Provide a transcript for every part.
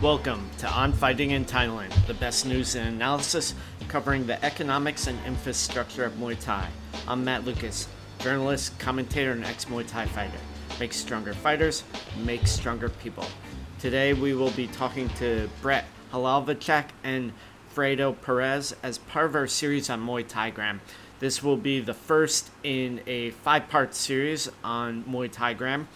Welcome to On Fighting in Thailand, the best news and analysis covering the economics and infrastructure of Muay Thai. I'm Matt Lucas, journalist, commentator, and ex Muay Thai fighter. Make stronger fighters, make stronger people. Today we will be talking to Brett Halalvachak and Fredo Perez as part of our series on Muay Thai Gram. This will be the first in a five part series on Muay Thai Gram.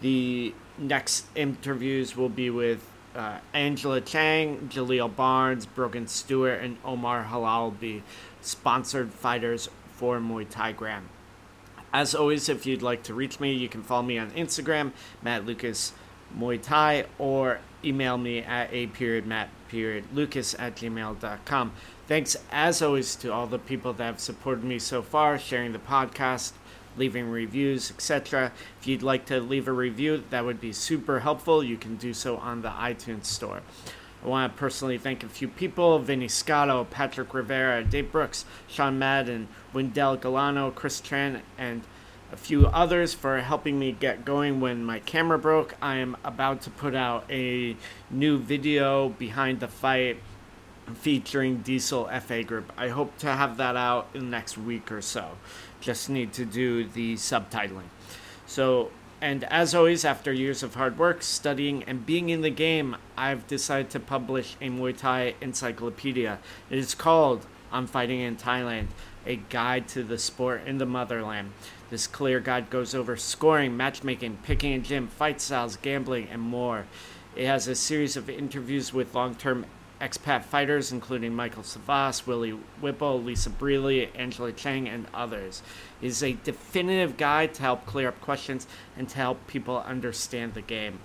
The next interviews will be with uh, Angela Chang, Jaleel Barnes, Brogan Stewart, and Omar Halalbi, sponsored fighters for Muay Thai Gram. As always, if you'd like to reach me, you can follow me on Instagram, Matt Lucas Muay Thai, or email me at a period matt period lucas at gmail.com. Thanks as always to all the people that have supported me so far, sharing the podcast, leaving reviews, etc. If you'd like to leave a review, that would be super helpful. You can do so on the iTunes store. I want to personally thank a few people Vinny Scotto, Patrick Rivera, Dave Brooks, Sean Madden, Wendell Galano, Chris Tran, and a few others for helping me get going when my camera broke. I am about to put out a new video behind the fight featuring Diesel FA Group. I hope to have that out in the next week or so. Just need to do the subtitling. So, and as always, after years of hard work, studying, and being in the game, I've decided to publish a Muay Thai encyclopedia. It is called On Fighting in Thailand, a guide to the sport in the motherland. This clear guide goes over scoring, matchmaking, picking a gym, fight styles, gambling, and more. It has a series of interviews with long term expat fighters, including Michael Savas, Willie Whipple, Lisa Breeley, Angela Chang, and others. Is a definitive guide to help clear up questions and to help people understand the game.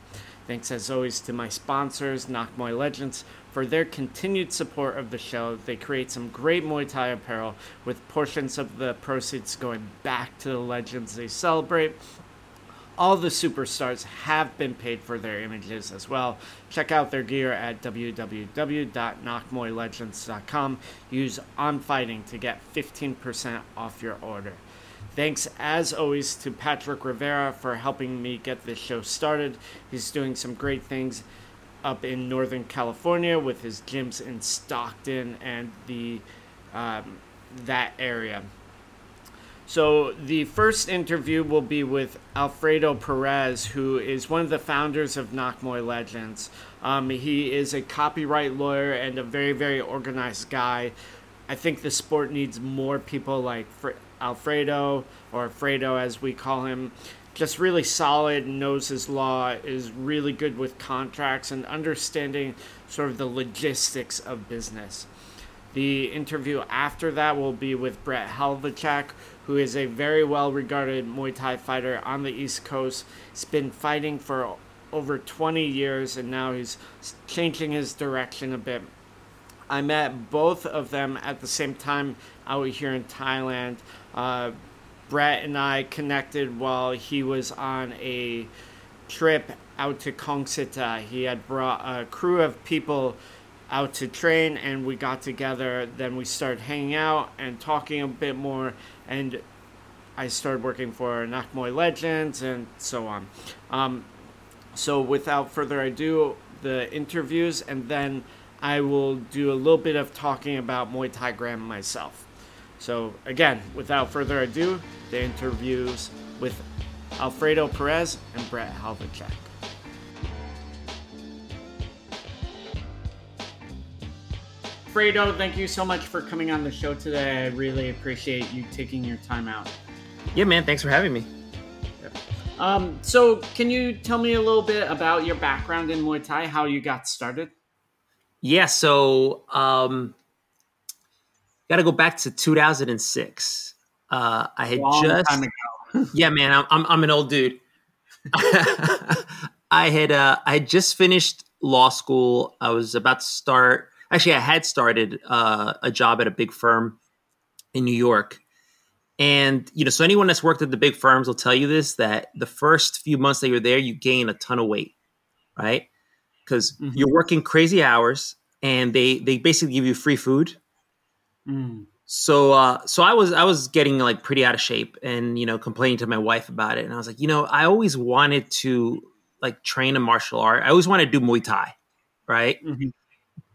Thanks as always to my sponsors, Nak Muay Legends, for their continued support of the show. They create some great Muay Thai apparel with portions of the proceeds going back to the legends they celebrate all the superstars have been paid for their images as well. Check out their gear at www.nakmuaylegends.com. Use OnFighting to get 15% off your order. Thanks as always to Patrick Rivera for helping me get this show started. He's doing some great things up in Northern California with his gyms in Stockton and the um, that area. So the first interview will be with Alfredo Perez, who is one of the founders of Muay Legends. Um, he is a copyright lawyer and a very, very organized guy. I think the sport needs more people like Alfredo, or Fredo as we call him. Just really solid, knows his law, is really good with contracts and understanding sort of the logistics of business. The interview after that will be with Brett Halvachak, who is a very well regarded Muay Thai fighter on the East Coast. He's been fighting for over 20 years and now he's changing his direction a bit. I met both of them at the same time out here in Thailand. Uh, Brett and I connected while he was on a trip out to Kongsita. He had brought a crew of people out to train and we got together. Then we started hanging out and talking a bit more. And I started working for Nak Muay Legends and so on. Um, so without further ado, the interviews, and then I will do a little bit of talking about Muay Thai Gram myself. So again, without further ado, the interviews with Alfredo Perez and Brett Halvachak. Fredo, thank you so much for coming on the show today. I really appreciate you taking your time out. Yeah, man. Thanks for having me. Um, so, can you tell me a little bit about your background in Muay Thai, how you got started? Yeah, so um, got to go back to 2006. Uh, I had Long just yeah, man. I'm, I'm, I'm an old dude. I had uh, I had just finished law school. I was about to start actually I had started uh, a job at a big firm in New York. And you know, so anyone that's worked at the big firms will tell you this that the first few months that you're there, you gain a ton of weight, right? Because mm-hmm. you're working crazy hours, and they they basically give you free food. Mm. So uh, so I was I was getting like pretty out of shape, and you know, complaining to my wife about it, and I was like, you know, I always wanted to like train a martial art. I always wanted to do Muay Thai, right? Mm-hmm.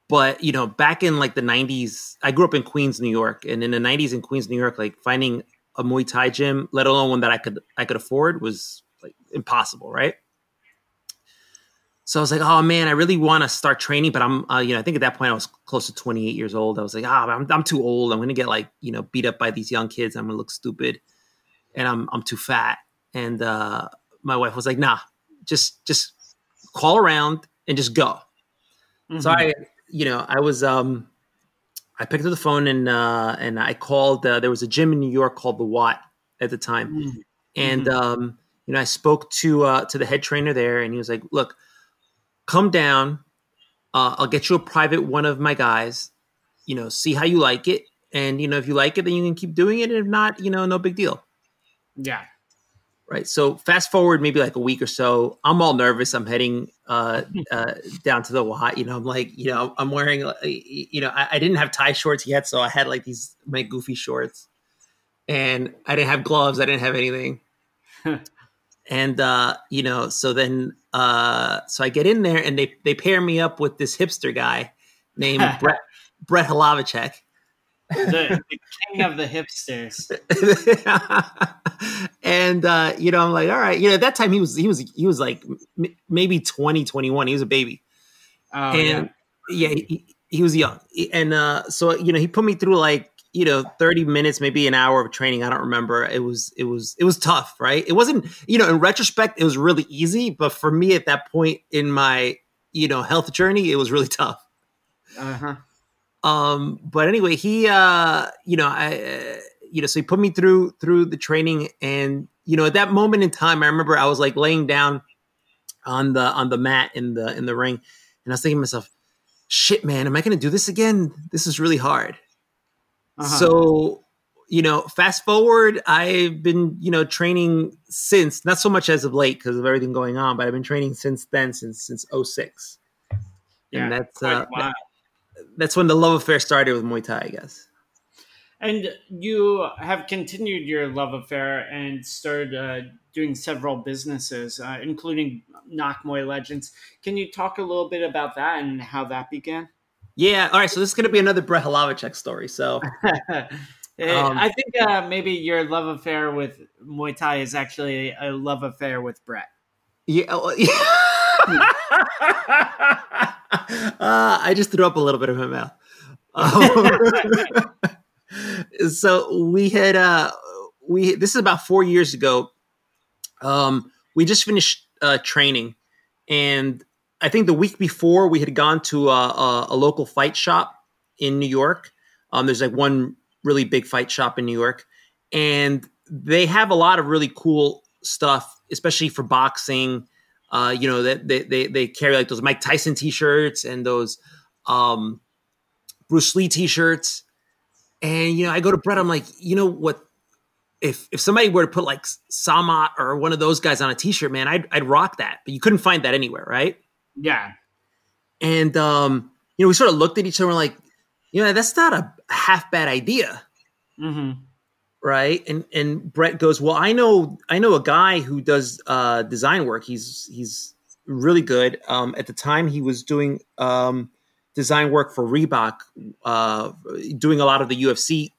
But you know, back in like the '90s, I grew up in Queens, New York, and in the '90s in Queens, New York, like finding a Muay Thai gym, let alone one that I could I could afford, was like impossible, right? So I was like, oh man, I really want to start training, but I'm, uh, you know, I think at that point I was close to 28 years old. I was like, ah, oh, I'm, I'm too old. I'm going to get like, you know, beat up by these young kids. I'm going to look stupid and I'm, I'm too fat. And, uh, my wife was like, nah, just, just call around and just go. Mm-hmm. So I, you know, I was, um, I picked up the phone and, uh, and I called, uh, there was a gym in New York called the Watt at the time. Mm-hmm. And, um, you know, I spoke to, uh, to the head trainer there and he was like, look, come down. Uh, I'll get you a private one of my guys. You know, see how you like it, and you know if you like it, then you can keep doing it. And if not, you know, no big deal. Yeah. Right. So fast forward maybe like a week or so. I'm all nervous. I'm heading uh, uh, down to the Watt. You know, I'm like, you know, I'm wearing, uh, you know, I, I didn't have Thai shorts yet, so I had like these my goofy shorts, and I didn't have gloves. I didn't have anything. and uh, you know, so then uh, so I get in there and they they pair me up with this hipster guy named Brett Brett. The, the, king of the hipsters. and uh, you know, I'm like, all right, you know, at that time he was he was he was like m- maybe 20, 21. He was a baby. Oh, and yeah, yeah he, he, was young. And uh, so you know, he put me through like you know 30 minutes maybe an hour of training i don't remember it was it was it was tough right it wasn't you know in retrospect it was really easy but for me at that point in my you know health journey it was really tough uh-huh um but anyway he uh you know i uh, you know so he put me through through the training and you know at that moment in time i remember i was like laying down on the on the mat in the in the ring and i was thinking to myself shit man am i gonna do this again this is really hard uh-huh. So, you know, fast forward, I've been, you know, training since, not so much as of late because of everything going on, but I've been training since then, since since 06. Yeah, and that's uh, that's when the love affair started with Muay Thai, I guess. And you have continued your love affair and started uh, doing several businesses, uh, including Muay Legends. Can you talk a little bit about that and how that began? Yeah. All right. So this is going to be another Brett Hlavacek story. So. Eh, um, I think uh, maybe your love affair with Muay Thai is actually a love affair with Brett. Yeah. yeah. uh, I just threw up a little bit of my mouth. Um, so we had uh, we this is about four years ago. Um, we just finished uh, training, and I think the week before we had gone to a, a, a local fight shop in New York. Um, there's like one really big fight shop in New York, and they have a lot of really cool stuff, especially for boxing. Uh, you know, that they, they, they carry like those Mike Tyson t-shirts and those um, Bruce Lee t-shirts. And you know, I go to Brett. I'm like, you know what? If if somebody were to put like Samart or one of those guys on a t-shirt, man, I'd I'd rock that. But you couldn't find that anywhere, right? Yeah. And um, you know, we sort of looked at each other and like, you know, that's not a half bad idea. Mm-hmm. Right. And and Brett goes, Well, I know I know a guy who does uh design work. He's he's really good. Um at the time he was doing um design work for Reebok, uh doing a lot of the UFC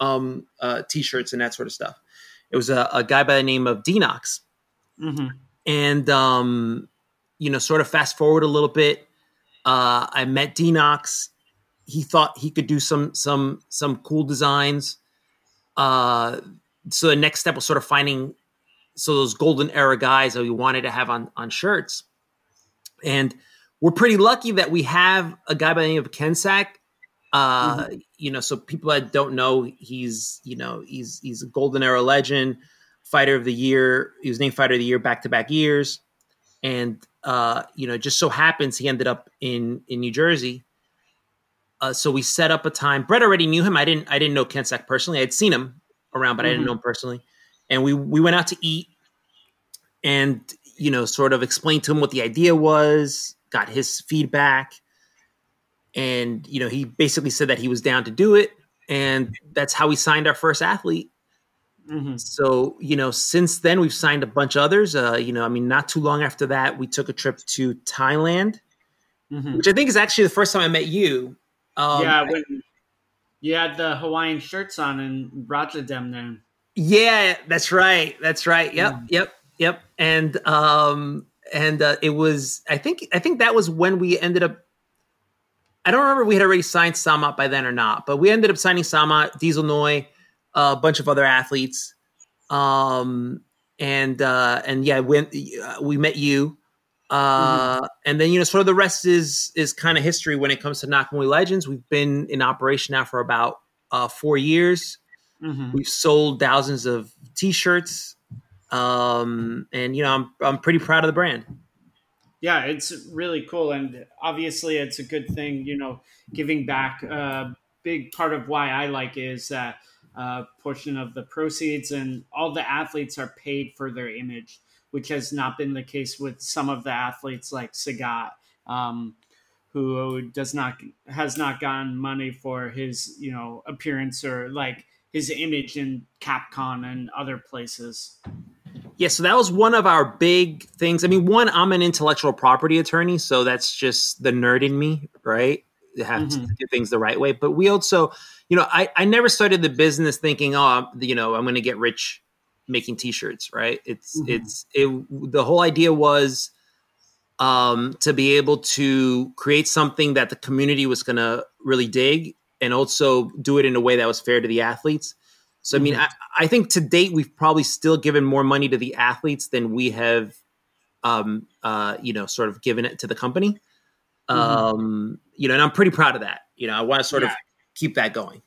um uh t-shirts and that sort of stuff. It was a, a guy by the name of Denox. Mm-hmm. And um you know, sort of fast forward a little bit, uh, I met Denox. He thought he could do some some some cool designs. Uh, so the next step was sort of finding so those golden era guys that we wanted to have on on shirts, and we're pretty lucky that we have a guy by the name of Kaensak. Uh, mm-hmm. You know, so people that don't know, he's you know he's he's a golden era legend, fighter of the year. He was named fighter of the year back to back years, and uh, you know, just so happens he ended up in in New Jersey. Uh, so we set up a time. Brett already knew him. I didn't. I didn't know Kaensak personally. I'd seen him around, but mm-hmm. I didn't mm-hmm. know him personally. And we we went out to eat, and you know, sort of explained to him what the idea was. Got his feedback, and you know, he basically said that he was down to do it, and that's how we signed our first athlete. Mm-hmm. So, you know, since then we've signed a bunch of others. Uh, you know, I mean, not too long after that, we took a trip to Thailand mm-hmm. which I think is actually the first time I met you. Um, yeah, when you had the Hawaiian shirts on in Rotterdam then. Yeah, that's right. That's right. Yep, yeah. yep, yep. And um and uh, it was I think I think that was when we ended up I don't remember we had already signed Samart by then or not, but we ended up signing Samart, Diesel Noy, a bunch of other athletes. Um, and uh, and yeah, when uh, we met you, uh, mm-hmm. and then you know, sort of the rest is is kind of history when it comes to Nak Muay Legends. We've been in operation now for about uh, four years. Mm-hmm. We've sold thousands of T-shirts, um, and you know, I'm I'm pretty proud of the brand yeah it's really cool and obviously it's a good thing you know giving back a big part of why i like is that uh, portion of the proceeds and all the athletes are paid for their image which has not been the case with some of the athletes like sagat um, who does not has not gotten money for his you know appearance or like his image in capcom and other places yeah, so that was one of our big things. I mean, one, I'm an intellectual property attorney, so that's just the nerd in me, right? You have mm-hmm. to do things the right way. But we also, you know, I, I never started the business thinking, oh, you know, I'm going to get rich making t-shirts, right? It's mm-hmm. it's it. The whole idea was um, to be able to create something that the community was going to really dig, and also do it in a way that was fair to the athletes. So I mean, mm-hmm. I, I, think to date we've probably still given more money to the athletes than we have, um, uh, you know, sort of given it to the company. Mm-hmm. Um, you know, and I'm pretty proud of that. You know, I want to sort yeah. of keep that going.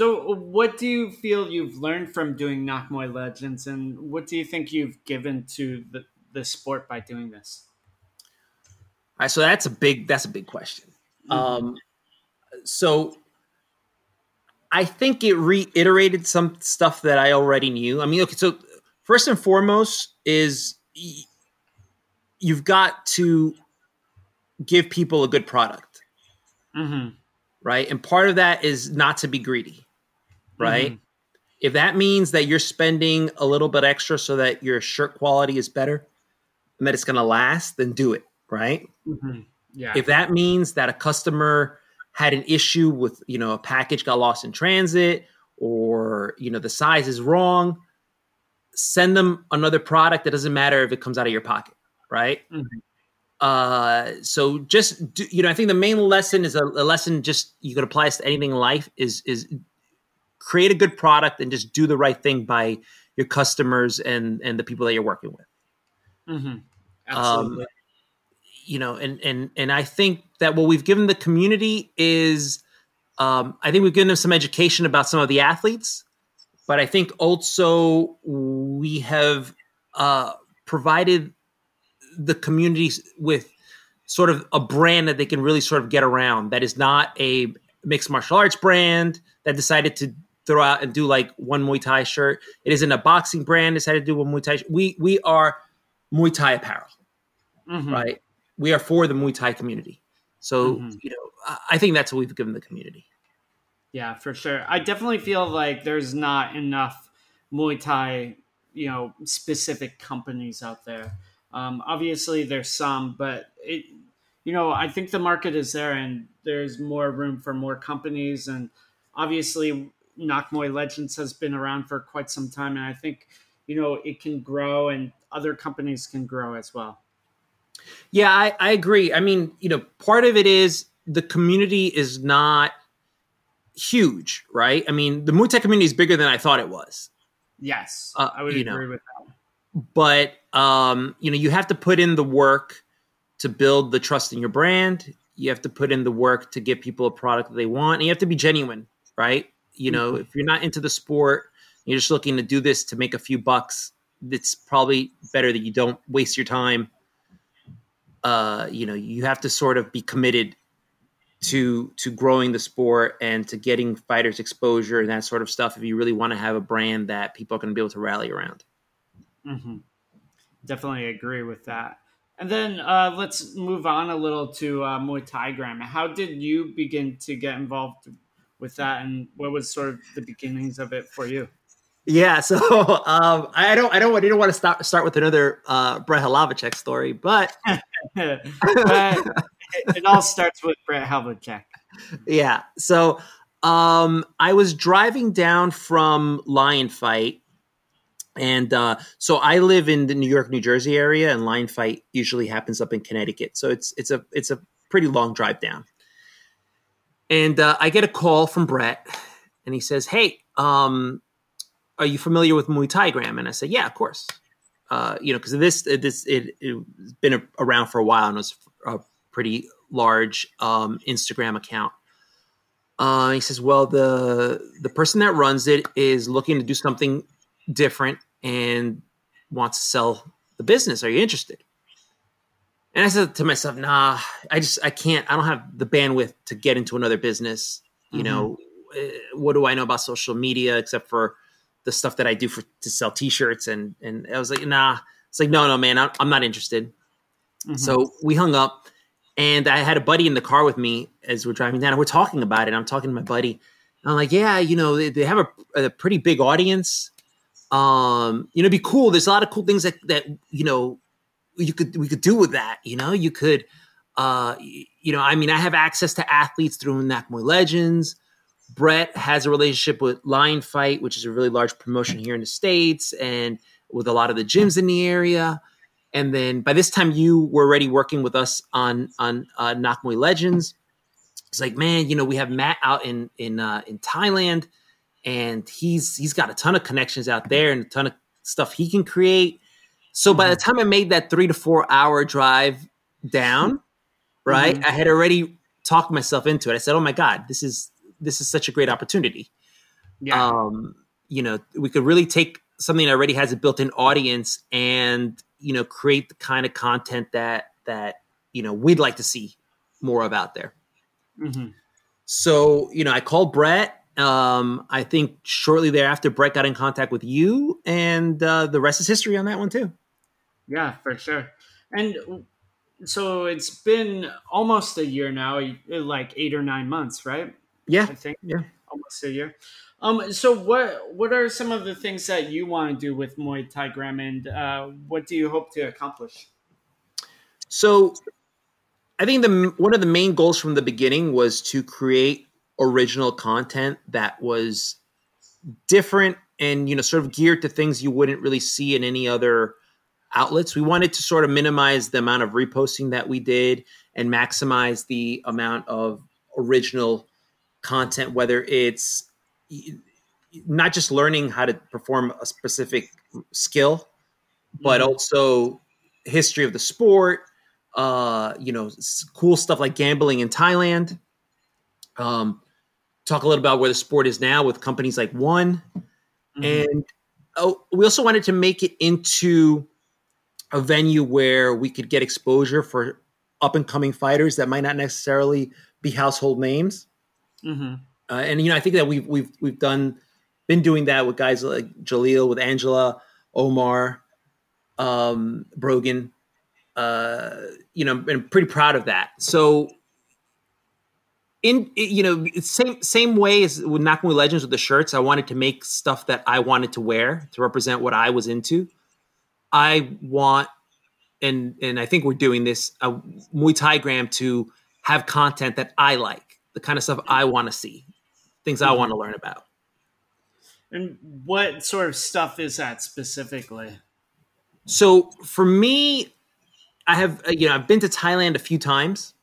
So, what do you feel you've learned from doing Muay Legends, and what do you think you've given to the, the sport by doing this? All right, so that's a big that's a big question. Mm-hmm. Um, so I think it reiterated some stuff that I already knew. I mean, okay, so first and foremost is you've got to give people a good product, mm-hmm. right? And part of that is not to be greedy, right? Mm-hmm. If that means that you're spending a little bit extra so that your shirt quality is better and that it's going to last, then do it, right? Mm-hmm. Yeah. If that means that a customer had an issue with you know a package got lost in transit or you know the size is wrong send them another product that doesn't matter if it comes out of your pocket right mm-hmm. uh so just do, you know i think the main lesson is a, a lesson just you could apply this to anything in life is is create a good product and just do the right thing by your customers and and the people that you're working with mm-hmm. Absolutely. Um, you know, and and and I think that what we've given the community is, um, I think we've given them some education about some of the athletes, but I think also we have uh, provided the community with sort of a brand that they can really sort of get around. That is not a mixed martial arts brand that decided to throw out and do like one Muay Thai shirt. It isn't a boxing brand decided to do one Muay Thai. We we are Muay Thai apparel, mm-hmm. right? we are for the Muay Thai community. So mm-hmm. you know, I think that's what we've given the community. Yeah, for sure. I definitely feel like there's not enough Muay Thai, you know, specific companies out there. Um, obviously, there's some, but it, you know, I think the market is there, and there's more room for more companies. And obviously, Nak Muay Legends has been around for quite some time, and I think you know it can grow, and other companies can grow as well. Yeah, I, I agree. I mean, you know, part of it is the community is not huge, right? I mean, the Muay Thai community is bigger than I thought it was. Yes, uh, I would agree know. with that. But um, you know, you have to put in the work to build the trust in your brand. You have to put in the work to give people a product that they want, and you have to be genuine, right? You know, if you're not into the sport, you're just looking to do this to make a few bucks. It's probably better that you don't waste your time uh, you know, you have to sort of be committed to to growing the sport and to getting fighters exposure and that sort of stuff if you really want to have a brand that people are going to be able to rally around. Mm-hmm. Definitely agree with that. And then uh, let's move on a little to uh, Muay Thai Gram. How did you begin to get involved with that, and what was sort of the beginnings of it for you? Yeah, so um, I don't, I don't, I didn't want to start start with another uh, Brett Havlicek story, but it, it all starts with Brett Havlicek. yeah. So um, I was driving down from Lion Fight, and uh, so I live in the New York, New Jersey area, and Lion Fight usually happens up in Connecticut. So it's it's a it's a pretty long drive down. And uh, I get a call from Brett, and he says, "Hey, um, are you familiar with Muay Thai Gram?" And I said, "Yeah, of course." Uh, you know, because this this it, it's been around for a while and it's a pretty large um, Instagram account. Uh, he says, "Well, the the person that runs it is looking to do something different and wants to sell the business. Are you interested?" And I said to myself, "Nah, I just I can't. I don't have the bandwidth to get into another business. You Mhm. know, eh, what do I know about social media except for the stuff that I do for to sell T-shirts?" And and I was like, "Nah." It's like, "No, no, man, I'm not interested." Mhm. So we hung up, and I had a buddy in the car with me as we're driving down, and we're talking about it. I'm talking to my buddy. And I'm like, yeah, you know, they, they have a, a pretty big audience. Um, you know, it'd be cool. There's a lot of cool things that that you know you could we could do with that. You know, you could, uh, you know, I mean, I have access to athletes through Nak Muay Legends. Brett has a relationship with Lion Fight, which is a really large promotion here in the states, and with a lot of the gyms in the area and then by this time you were already working with us on on uh, Nak Muay Legends. It's like, man, you know, we have Matt out in in uh, in Thailand, and he's he's got a ton of connections out there and a ton of stuff he can create. So by the time I made that three to four hour drive down, right, Mhm. I had already talked myself into it. I said, "Oh my god, this is this is such a great opportunity." yeah. um, you know, we could really take something that already has a built-in audience and you know create the kind of content that that you know we'd like to see more of out there. Mhm. So you know, I called Brett. Um, I think shortly thereafter, Brett got in contact with you, and uh, the rest is history on that one too. Yeah, for sure. And so it's been almost a year now, like eight or nine months, right? Yeah, I think yeah. almost a year. Um, so what what are some of the things that you want to do with Muay Thai Gram, and uh, what do you hope to accomplish? So, I think the one of the main goals from the beginning was to create original content that was different and you know sort of geared to things you wouldn't really see in any other outlets. We wanted to sort of minimize the amount of reposting that we did and maximize the amount of original content, whether it's not just learning how to perform a specific skill, but Mhm. also history of the sport, uh, you know, cool stuff like gambling in Thailand. Um, talk a little about where the sport is now with companies like One, Mhm. and oh, we also wanted to make it into a venue where we could get exposure for up and coming fighters that might not necessarily be household names. Mhm. Uh, and you know, I think that we've we've we've done been doing that with guys like Jaleel, with Angela, Omar, um, Brogan. Uh, you know, and pretty proud of that. So, in you know, same same way as with Nak Muay Legends with the shirts, I wanted to make stuff that I wanted to wear to represent what I was into. I want, and and I think we're doing this, a Muay Thai Gram to have content that I like, the kind of stuff I want to see, things I Mhm. want to learn about. And what sort of stuff is that specifically? So for me, I have uh, you know I've been to Thailand a few times,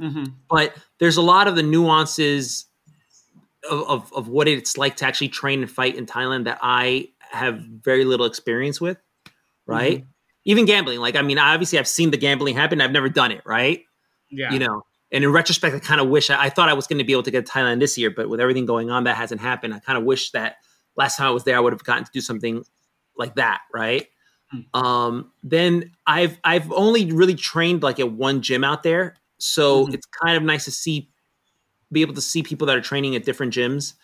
Mm-hmm. but there's a lot of the nuances of, of, of what it's like to actually train and fight in Thailand that I have very little experience with, right? Even gambling, like I mean, obviously I've seen the gambling happen. I've never done it, right? Yeah. You know, and in retrospect, I kind of wish I, I thought I was going to be able to get to Thailand this year, but with everything going on, that hasn't happened. I kind of wish that last time I was there, I would have gotten to do something like that, right? Hmm. Um, then I've I've only really trained like at one gym out there, so Mhm. it's kind of nice to see, be able to see people that are training at different gyms,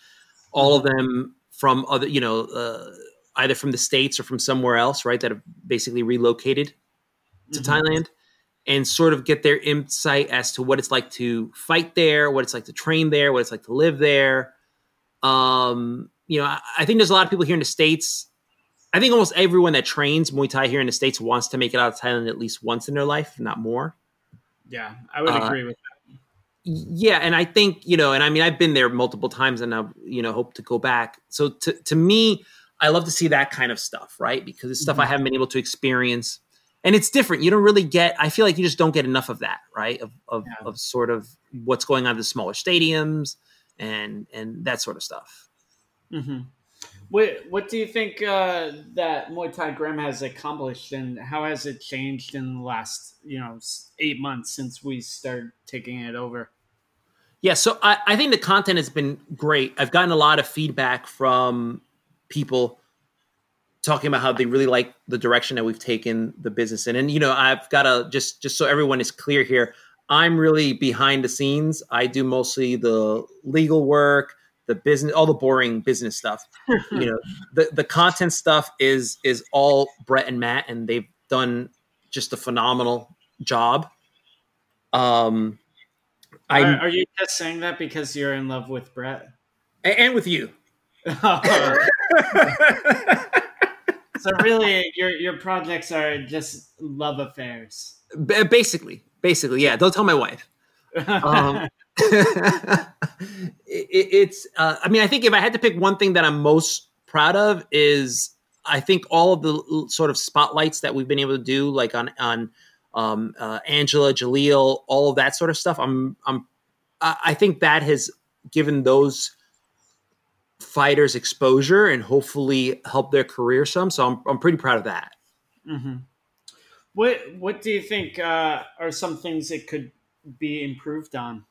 all of them from other, you know, uh, either from the states or from somewhere else, right? That have basically relocated to Mhm. Thailand and sort of get their insight as to what it's like to fight there, what it's like to train there, what it's like to live there. Um, you know, I, I think there's a lot of people here in the states. I think almost everyone that trains Muay Thai here in the states wants to make it out of Thailand at least once in their life, not more. Yeah, I would Uh, agree with that. Yeah, and I think you know, and I mean, I've been there multiple times, and I you know hope to go back. So to to me, I love to see that kind of stuff, right? Because it's stuff I haven't been able to experience, and it's different. You don't really get. I feel like you just don't get enough of that, right? Of of, Yeah. of sort of what's going on in the smaller stadiums and and that sort of stuff. Mm-hmm. What What do you think uh, that Muay Thai Gram has accomplished, and how has it changed in the last you know eight months since we started taking it over? Yeah, so I, I think the content has been great. I've gotten a lot of feedback from people talking about how they really like the direction that we've taken the business in. And you know, I've got to just just so everyone is clear here, I'm really behind the scenes. I do mostly the legal work, the business, all the boring business stuff. you know, the the content stuff is is all Brett and Matt, and they've done just a phenomenal job. Um, I Are, are you just saying that because you're in love with Brett? and with you. so really, your your projects are just love affairs. B- basically, basically, yeah. Don't tell my wife. Um, it, it's. Uh, I mean, I think if I had to pick one thing that I'm most proud of is I think all of the sort of spotlights that we've been able to do, like on on um, uh, Angela, Jaleel, all of that sort of stuff. I'm I'm I think that has given those fighters exposure and hopefully help their career some. So I'm I'm pretty proud of that. hmm What What do you think uh, are some things that could be improved on?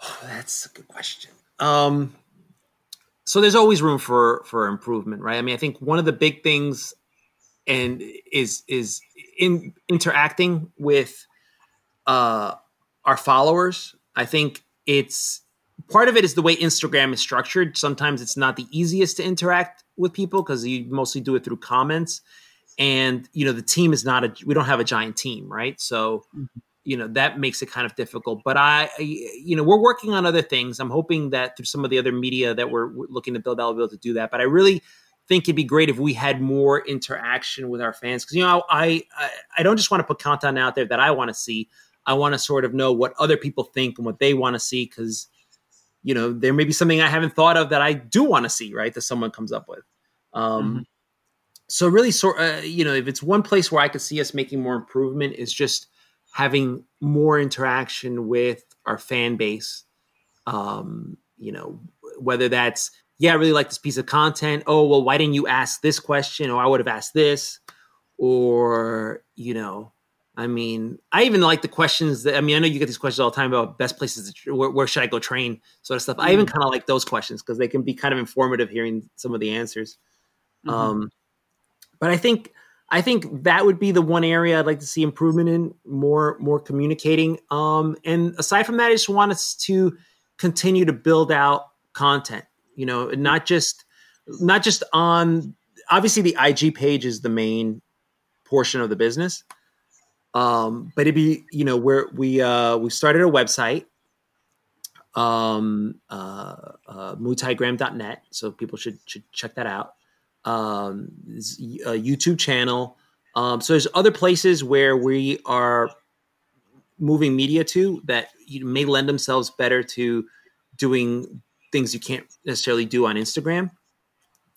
Oh, that's a good question. Um, so there's always room for for improvement, right? I mean, I think one of the big things and is is in interacting with uh, our followers. I think it's part of it is the way Instagram is structured. Sometimes it's not the easiest to interact with people because you mostly do it through comments. And you know, the team is not a we don't have a giant team, right? So mm-hmm. you know that makes it kind of difficult but i you know we're working on other things i'm hoping that through some of the other media that we're, we're looking to build i'll be able to do that but i really think it'd be great if we had more interaction with our fans because you know I, I i don't just want to put content out there that i want to see i want to sort of know what other people think and what they want to see because you know there may be something i haven't thought of that i do want to see right that someone comes up with. Um Mhm. so really sort uh, you know if it's one place where i could see us making more improvement is just having more interaction with our fan base. Um you know whether that's yeah i really like this piece of content. Oh well why didn't you ask this question? Or i would have asked this. Or you know i mean i even like the questions that i mean i know you get these questions all the time about best places to, where, where should i go train sort of stuff i even kind of like those questions because they can be kind of informative hearing some of the answers Mhm. um, but I think I think that would be the one area I'd like to see improvement in more more communicating. Um, and aside from that, I just want us to continue to build out content. You know, not just not just on obviously the IG page is the main portion of the business. Um, but it'd be you know where we uh, we started a website um uh, uh muaythaigram.net so people should should check that out um, a YouTube channel. Um, so there's other places where we are moving media to that you may lend themselves better to doing things you can't necessarily do on Instagram.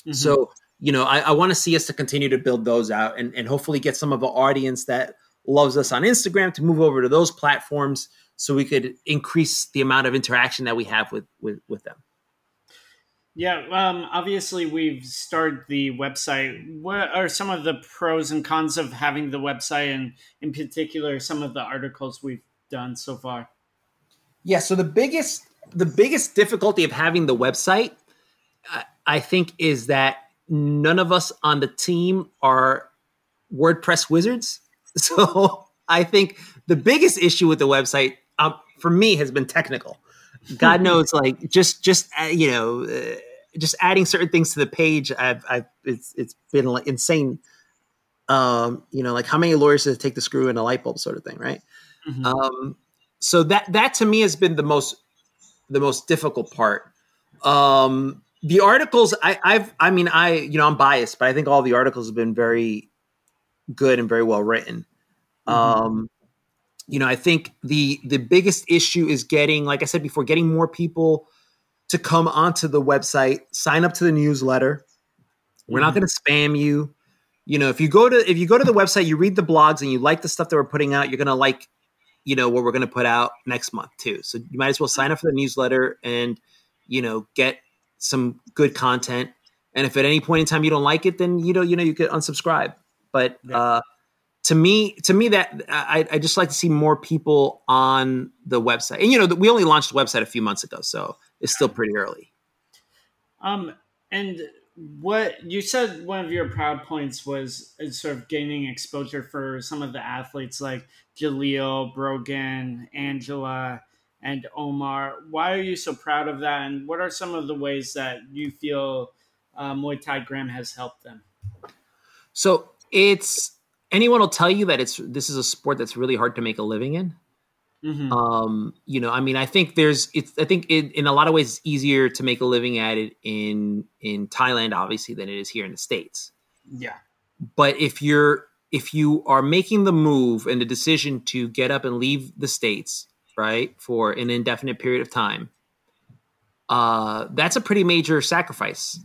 Mhm. So you know, I, I want to see us to continue to build those out and, and hopefully get some of our audience that loves us on Instagram to move over to those platforms so we could increase the amount of interaction that we have with with, with them. Yeah, um, obviously we've started the website. What are some of the pros and cons of having the website, and in particular, some of the articles we've done so far? Yeah. So the biggest the biggest difficulty of having the website, I, I think, is that none of us on the team are WordPress wizards. So I think the biggest issue with the website, um, for me, has been technical. God knows, like just just uh, you know, uh, just adding certain things to the page. I've, I've it's it's been like insane. Um, you know, like how many lawyers does it take to screw in a light bulb, sort of thing, right? Mhm. Um, so that that to me has been the most the most difficult part. Um, the articles I, I've I mean I you know I'm biased, but I think all the articles have been very good and very well written. Mm-hmm. Um, you know, I think the the biggest issue is getting, like I said before, getting more people to come onto the website, sign up to the newsletter. We're mm-hmm. not going to spam you. You know, if you go to if you go to the website, you read the blogs and you like the stuff that we're putting out, you're going to like, you know, what we're going to put out next month too. So you might as well sign up for the newsletter and you know get some good content. And if at any point in time you don't like it, then you know you know you could unsubscribe. But yeah. uh, to me, to me that I, I just like to see more people on the website. And you know, we only launched the website a few months ago, so it's still pretty early. Um, and what you said one of your proud points was sort of gaining exposure for some of the athletes like Jaleel, Brogan, Angela, and Omar. Why are you so proud of that? And what are some of the ways that you feel uh, Muay Thai Gram has helped them? So it's anyone will tell you that it's this is a sport that's really hard to make a living in. Mm-hmm. Um, you know, I mean, I think there's it's I think it, in a lot of ways it's easier to make a living at it in in Thailand, obviously, than it is here in the states. Yeah, but if you're if you are making the move and the decision to get up and leave the states right, for an indefinite period of time, uh, that's a pretty major sacrifice,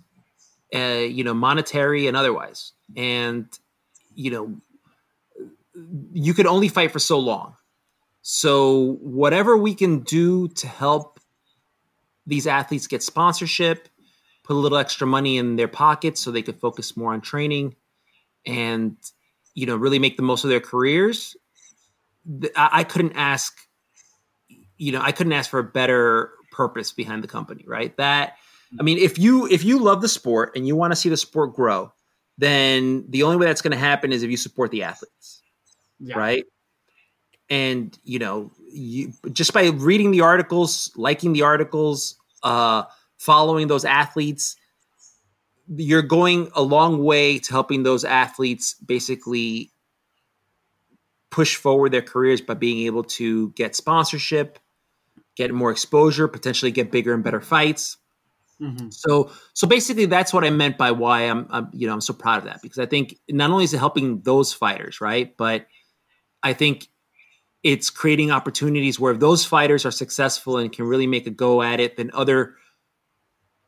uh, you know, monetary and otherwise. And, you know, you could only fight for so long. So, whatever we can do to help these athletes get sponsorship, put a little extra money in their pockets so they could focus more on training and, you know, really make the most of their careers, I, I couldn't ask you know, I couldn't ask for a better purpose behind the company, right? That I mean, if you if you love the sport and you want to see the sport grow, then the only way that's going to happen is if you support the athletes, yeah. right? And you know, you just by reading the articles, liking the articles, uh, following those athletes, you're going a long way to helping those athletes basically push forward their careers by being able to get sponsorship, get more exposure, potentially get bigger and better fights. Mm-hmm. So, so basically, that's what I meant by why I'm, I'm, you know, I'm so proud of that because I think not only is it helping those fighters, right, but I think it's creating opportunities where if those fighters are successful and can really make a go at it, then other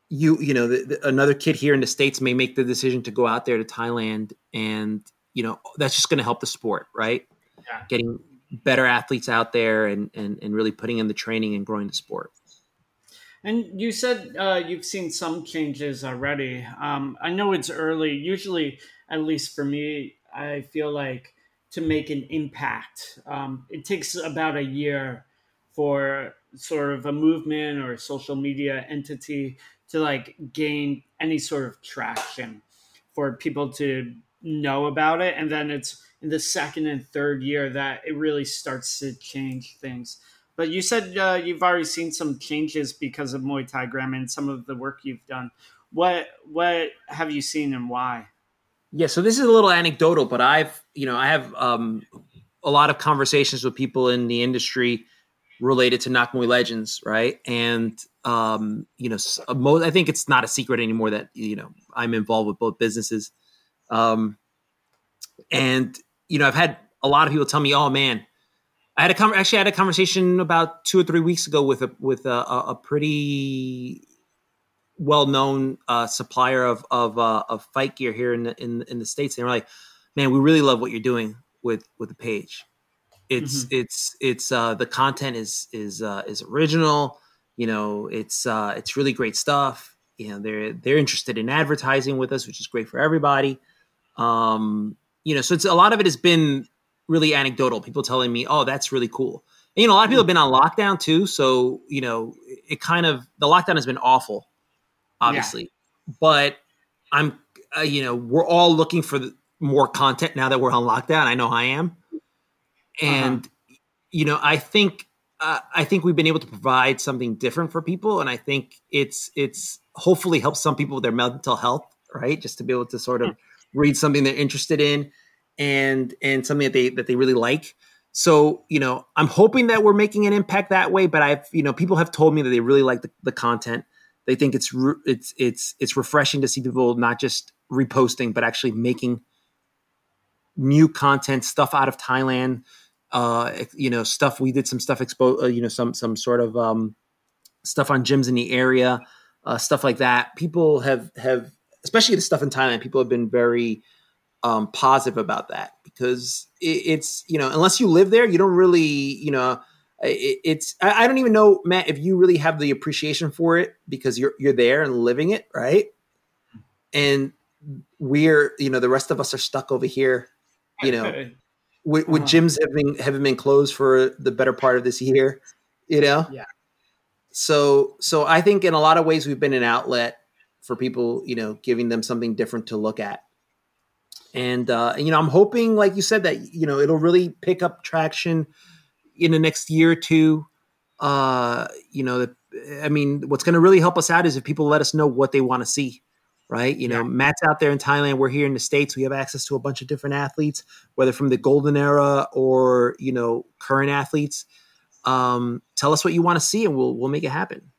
you you know the, the, another kid here in the states may make the decision to go out there to Thailand, and you know that's just going to help the sport, right? Yeah. Getting better athletes out there and, and, and really putting in the training and growing the sport. And you said uh, you've seen some changes already. Um, I know it's early. Usually, at least for me, I feel like to make an impact, um, it takes about a year for sort of a movement or a social media entity to like gain any sort of traction for people to know about it. And then it's in the second and third year that it really starts to change things. But you said uh, you've already seen some changes because of Muay Thai Gram and some of the work you've done. What what have you seen and why? Yeah, so this is a little anecdotal, but I've you know I have um, a lot of conversations with people in the industry related to Nak Muay Legends, right? And um, you know, most, I think it's not a secret anymore that you know I'm involved with both businesses. Um, and you know, I've had a lot of people tell me, "Oh man, I had a con- actually I had a conversation about two or three weeks ago with a with a, a pretty well known uh, supplier of of, uh, of fight gear here in the in, in the states. And they were like, "Man, we really love what you're doing with with the page. It's mm-hmm. it's it's uh, the content is is uh, is original. You know, it's uh, it's really great stuff. You know, they're they're interested in advertising with us, which is great for everybody. Um, you know, so it's a lot of it has been really anecdotal. People telling me, "Oh, that's really cool." And, you know, a lot of people have been on lockdown too, so you know, it kind of the lockdown has been awful, obviously. Yeah. But I'm, uh, you know, we're all looking for the, more content now that we're on lockdown. I know I am, and uh-huh. you know, I think uh, I think we've been able to provide something different for people, and I think it's it's hopefully helps some people with their mental health, right? Just to be able to sort of read something they're interested in and and something that they that they really like. So, you know, I'm hoping that we're making an impact that way, but I've, you know, people have told me that they really like the, the content, They think it's it's it's it's refreshing to see people not just reposting but actually making new content, stuff out of Thailand. Uh, you know, stuff we did some stuff expo, uh, you know, some some sort of um, stuff on gyms in the area, uh, stuff like that. People have have, especially the stuff in Thailand. People have been very um, positive about that because it, it's you know, unless you live there, you don't really you know. It, it's I, I don't even know, Matt, if you really have the appreciation for it because you're you're there and living it, right? And we're you know the rest of us are stuck over here you know, with, with uh-huh. gyms having having been closed for the better part of this year, you know. Yeah. So so I think in a lot of ways we've been an outlet for people, you know, giving them something different to look at. And uh, you know, I'm hoping, like you said, that you know it'll really pick up traction in the next year or two. Uh, you know, I mean, what's going to really help us out is if people let us know what they want to see right? You know, yeah. Matt's out there in Thailand. We're here in the States. We have access to a bunch of different athletes, whether from the golden era or, you know, current athletes. Um, tell us what you want to see and we'll, we'll make it happen.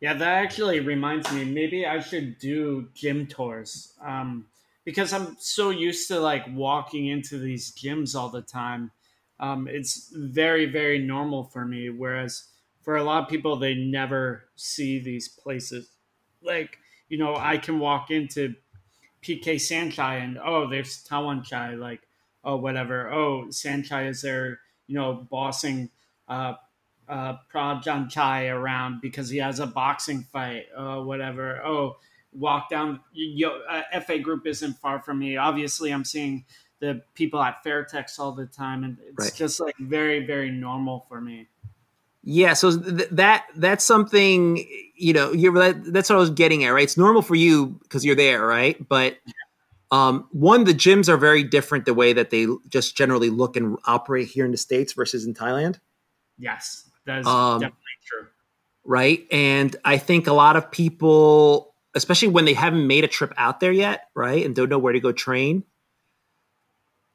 Yeah, that actually reminds me, maybe I should do gym tours. Um, because I'm so used to like walking into these gyms all the time. Um, it's very, very normal for me. Whereas for a lot of people, they never see these places. Like, you know, I can walk into PK Saenchai and oh, there's Tawanchai, like oh whatever. Oh, Saenchai is there, you know, bossing uh uh Chai around because he has a boxing fight, uh whatever. Oh, walk down yo, uh, FA group isn't far from me. Obviously, I'm seeing the people at Fairtex all the time, and it's right. just like very, very normal for me. Yeah, so th- that that's something you know. You're that, that's what I was getting at, right? It's normal for you because you're there, right? But um, one, the gyms are very different the way that they just generally look and operate here in the states versus in Thailand. Yes, that is um, definitely true. Right, and I think a lot of people, especially when they haven't made a trip out there yet, right, and don't know where to go train,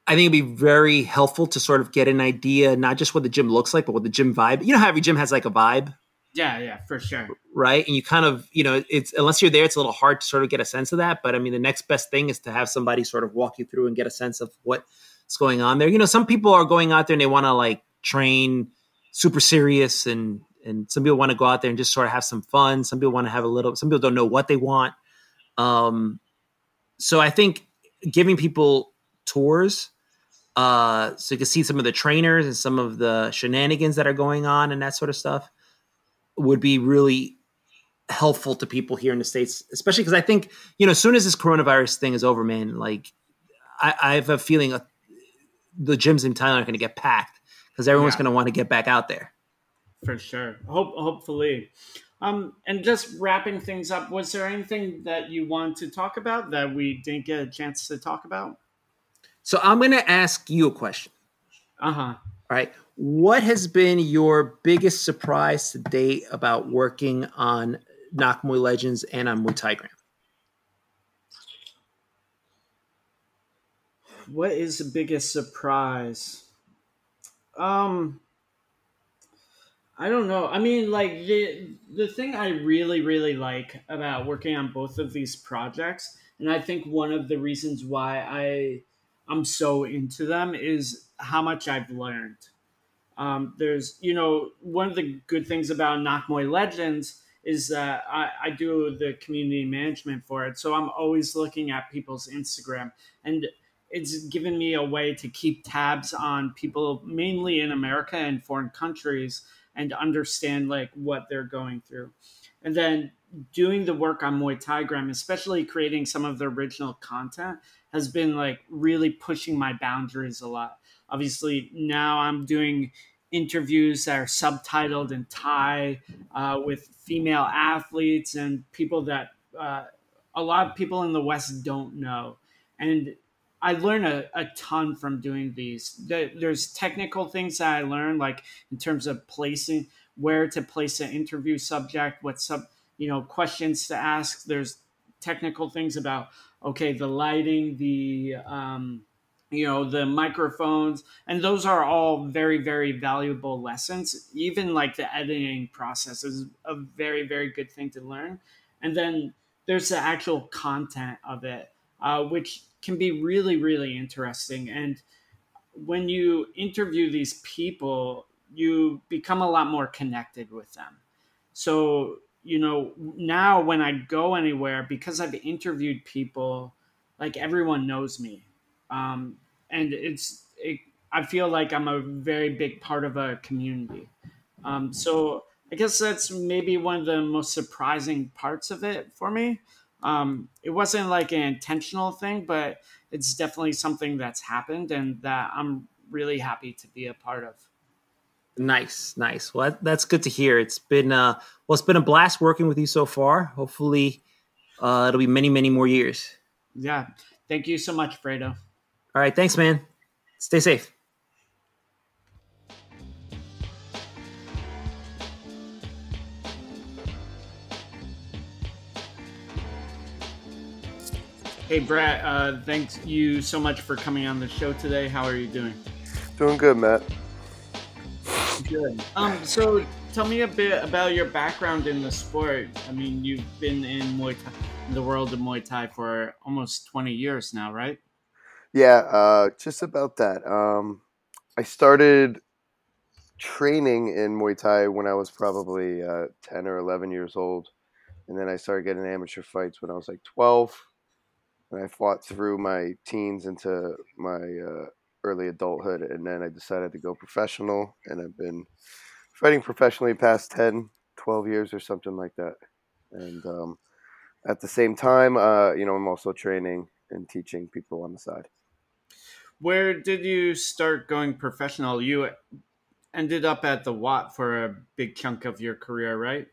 I think it'd be very helpful to sort of get an idea, not just what the gym looks like, but what the gym vibe. You know how every gym has like a vibe. Yeah, yeah, for sure. Right, and you kind of, you know, it's unless you're there, it's a little hard to sort of get a sense of that. But I mean, the next best thing is to have somebody sort of walk you through and get a sense of what's going on there. You know, some people are going out there and they want to like train super serious, and and some people want to go out there and just sort of have some fun. Some people want to have a little. Some people don't know what they want. Um, so I think giving people tours uh, so you can see some of the trainers and some of the shenanigans that are going on and that sort of stuff would be really helpful to people here in the states, especially because I think you know as soon as this coronavirus thing is over, man, like I, I have a feeling uh, the gyms in Thailand are going to get packed because everyone's yeah. going to want to get back out there. For sure, hope hopefully. Um, and just wrapping things up, was there anything that you want to talk about that we didn't get a chance to talk about? So I'm going to ask you a question. Uh huh. All right. What has been your biggest surprise to date about working on Nak Muay Legends and on Muay Thai Gram? What is the biggest surprise? Um, I don't know. I mean, like the the thing I really really like about working on both of these projects, and I think one of the reasons why I I'm so into them is how much I've learned. Um, there's, you know, one of the good things about Muay Legends is that I, I do the community management for it. So I'm always looking at people's Instagram and it's given me a way to keep tabs on people mainly in America and foreign countries and understand like what they're going through. And then doing the work on Muay Thai Gram, especially creating some of the original content, has been like really pushing my boundaries a lot. Obviously, now I'm doing interviews that are subtitled in Thai uh, with female athletes and people that uh, a lot of people in the West don't know. And I learn a, a ton from doing these. There's technical things that I learned, like in terms of placing where to place an interview subject, what sub you know questions to ask. There's technical things about okay, the lighting, the um, you know the microphones and those are all very very valuable lessons even like the editing process is a very very good thing to learn and then there's the actual content of it uh, which can be really really interesting and when you interview these people you become a lot more connected with them so you know now when i go anywhere because i've interviewed people like everyone knows me um, and it's it, I feel like I'm a very big part of a community. Um, so I guess that's maybe one of the most surprising parts of it for me. Um, it wasn't like an intentional thing, but it's definitely something that's happened and that I'm really happy to be a part of. Nice, nice. Well, that's good to hear. It's been uh, well, it's been a blast working with you so far. Hopefully, uh, it'll be many, many more years. Yeah. Thank you so much, Fredo. All right. Thanks, man. Stay safe. Hey, Brad, Uh, thanks you so much for coming on the show today. How are you doing? Doing good, Matt. Good. Um, so tell me a bit about your background in the sport. I mean, you've been in Muay Thai, in the world of Muay Thai for almost 20 years now, right? Yeah, uh, just about that. Um, I started training in Muay Thai when I was probably uh, 10 or 11 years old. And then I started getting amateur fights when I was like 12. And I fought through my teens into my uh, early adulthood. And then I decided to go professional. And I've been fighting professionally past 10, 12 years or something like that. And um, at the same time, uh, you know, I'm also training and teaching people on the side. Where did you start going professional? You ended up at the Wat for a big chunk of your career, right?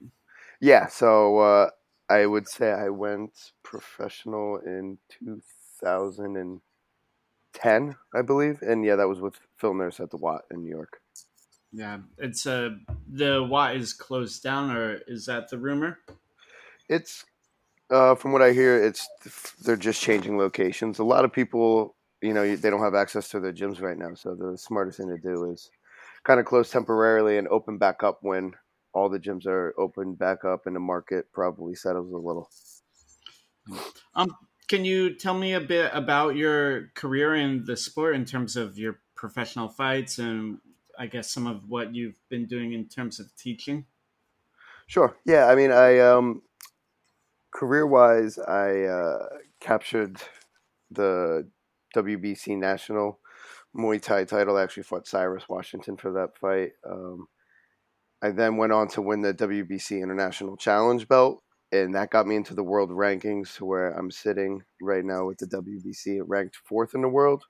Yeah, so uh, I would say I went professional in 2010, I believe, and yeah, that was with Phil Nurse at the Wat in New York. Yeah, it's uh the Wat is closed down, or is that the rumor? It's uh, from what I hear, it's they're just changing locations. A lot of people you know they don't have access to their gyms right now. So the smartest thing to do is kind of close temporarily and open back up when all the gyms are open back up and the market probably settles a little. Um, can you tell me a bit about your career in the sport in terms of your professional fights and I guess some of what you've been doing in terms of teaching? Sure. Yeah. I mean, I um, career wise, I uh, captured the WBC national Muay Thai title. I actually fought Cyrus Washington for that fight. Um, I then went on to win the WBC International Challenge belt, and that got me into the world rankings to where I'm sitting right now with the WBC ranked fourth in the world.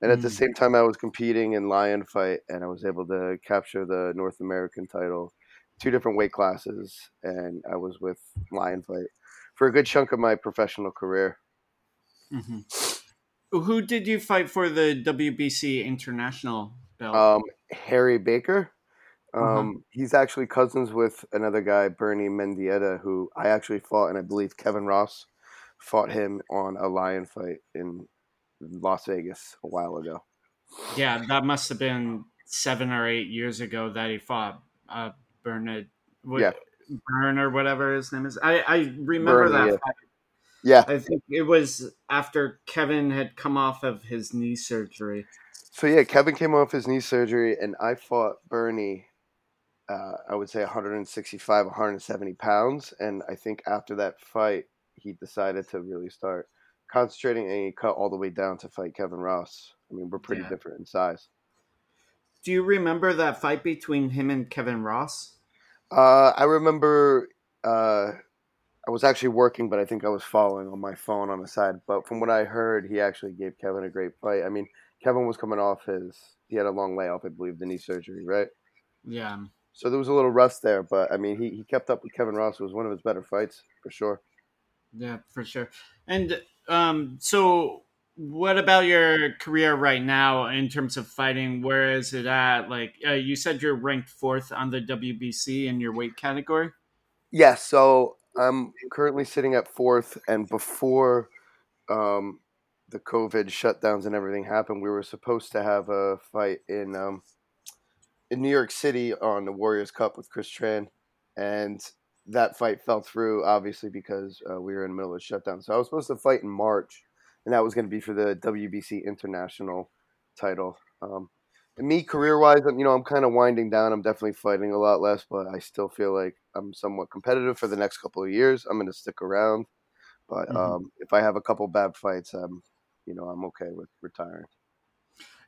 And at mm. the same time, I was competing in Lion Fight, and I was able to capture the North American title, two different weight classes, and I was with Lion Fight for a good chunk of my professional career. Mm-hmm. Who did you fight for the WBC international belt? Um, Harry Baker. Uh-huh. Um, uh-huh. He's actually cousins with another guy, Bernie Mendieta, who I actually fought, and I believe Kevin Ross fought him on a lion fight in Las Vegas a while ago. Yeah, that must have been seven or eight years ago that he fought uh, Bernard. yeah. Bern or whatever his name is. I, I remember Bernie, that yeah. fight yeah. I think it was after Kevin had come off of his knee surgery. So yeah, Kevin came off his knee surgery, and I fought Bernie. Uh, I would say 165, 170 pounds, and I think after that fight, he decided to really start concentrating, and he cut all the way down to fight Kevin Ross. I mean, we're pretty yeah. different in size. Do you remember that fight between him and Kevin Ross? Uh, I remember uh, I was actually working, but I think I was following on my phone on the side. But from what I heard, he actually gave Kevin a great fight. I mean, Kevin was coming off his he had a long layoff, I believe, the knee surgery, right? Yeah. So there was a little rust there, but I mean, he, he kept up with Kevin Ross. It was one of his better fights for sure. Yeah, for sure. And um, so what about your career right now in terms of fighting? Where is it at? Like uh, you said, you're ranked fourth on the WBC in your weight category. Yes. Yeah, so I'm currently sitting at fourth, and before um, the COVID shutdowns and everything happened, we were supposed to have a fight in um, in New York City on the Warriors Cup with Chris Tran, and that fight fell through obviously because uh, we were in the middle of the shutdown. So I was supposed to fight in March, and that was going to be for the WBC International title. Um, and me career wise, you know, I'm kind of winding down. I'm definitely fighting a lot less, but I still feel like I'm somewhat competitive for the next couple of years. I'm going to stick around, but mm-hmm. um, if I have a couple bad fights, um, you know, I'm okay with retiring.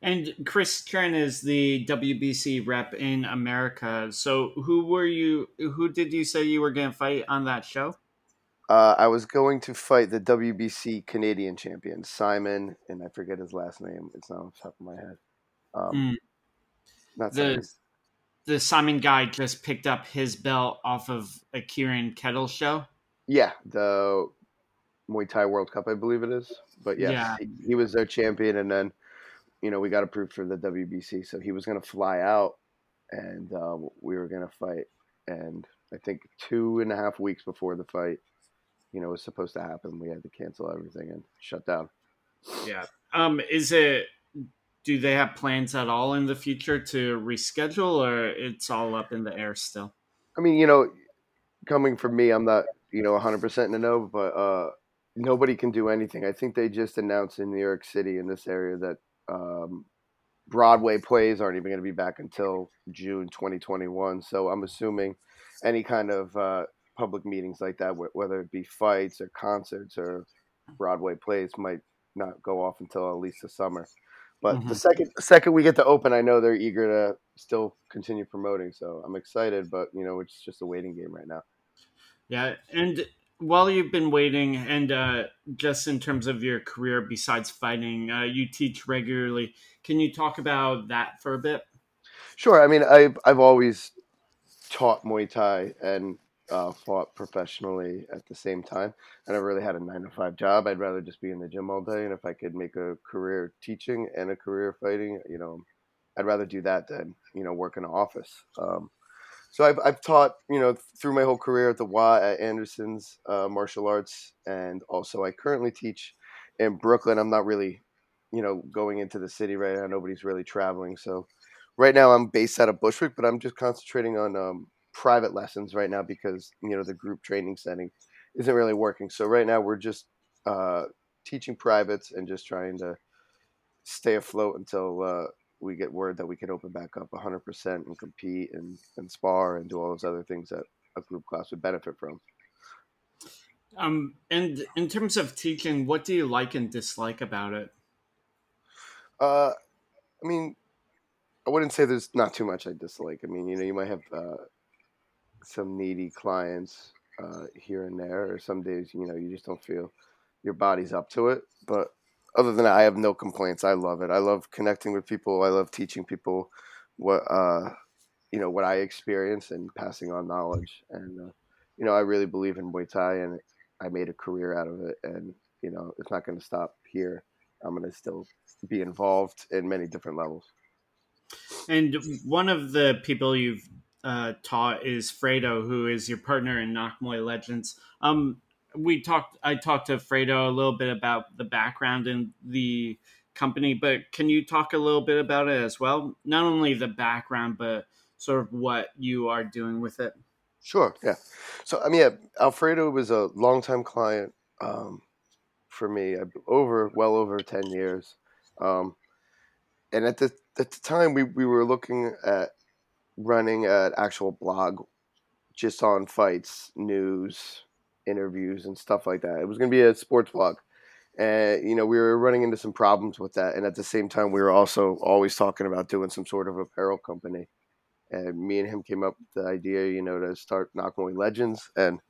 And Chris Tran is the WBC rep in America. So who were you? Who did you say you were going to fight on that show? Uh, I was going to fight the WBC Canadian champion Simon, and I forget his last name. It's not on the top of my head. Um, mm. Not the the Simon guy just picked up his belt off of a Kieran Keddle show. Yeah, the Muay Thai World Cup, I believe it is. But yes, yeah, he, he was their champion, and then you know, we got approved for the WBC, so he was going to fly out, and uh, we were going to fight. And I think two and a half weeks before the fight, you know, was supposed to happen. We had to cancel everything and shut down. Yeah. Um. Is it? Do they have plans at all in the future to reschedule, or it's all up in the air still? I mean, you know, coming from me, I'm not, you know, 100 percent in the know, but uh, nobody can do anything. I think they just announced in New York City in this area that um, Broadway plays aren't even going to be back until June 2021. So I'm assuming any kind of uh, public meetings like that, whether it be fights or concerts or Broadway plays, might not go off until at least the summer. But mm-hmm. the second the second we get to open, I know they're eager to still continue promoting. So I'm excited, but you know it's just a waiting game right now. Yeah, and while you've been waiting, and uh, just in terms of your career besides fighting, uh, you teach regularly. Can you talk about that for a bit? Sure. I mean, I've I've always taught Muay Thai and uh, fought professionally at the same time. I never really had a nine to five job. I'd rather just be in the gym all day. And if I could make a career teaching and a career fighting, you know, I'd rather do that than you know work in an office. Um, so I've, I've taught you know through my whole career at the Y at Anderson's uh, martial arts, and also I currently teach in Brooklyn. I'm not really you know going into the city right now. Nobody's really traveling, so right now I'm based out of Bushwick, but I'm just concentrating on um, private lessons right now because you know the group training setting isn't really working. So right now we're just uh, teaching privates and just trying to stay afloat until uh, we get word that we can open back up 100% and compete and, and spar and do all those other things that a group class would benefit from. Um, and in terms of teaching, what do you like and dislike about it? Uh, I mean, I wouldn't say there's not too much I dislike. I mean, you know, you might have uh, some needy clients uh, here and there, or some days, you know, you just don't feel your body's up to it. But other than that, I have no complaints. I love it. I love connecting with people. I love teaching people what uh, you know what I experience and passing on knowledge. And uh, you know, I really believe in Muay Thai, and I made a career out of it. And you know, it's not going to stop here. I'm going to still be involved in many different levels. And one of the people you've uh, taught is Fredo, who is your partner in Nak Muay Legends. Um, we talked i talked to fredo a little bit about the background in the company but can you talk a little bit about it as well? Not only the background but sort of what you are doing with it. Sure yeah. So i mean yeah, alfredo was a longtime client um, for me over well over 10 years. Um, and at the at the time we, we were looking at running an actual blog just on fights news interviews and stuff like that. It was going to be a sports blog. And, you know, we were running into some problems with that. And at the same time, we were also always talking about doing some sort of apparel company. And me and him came up with the idea, you know, to start Nak Muay Legends. And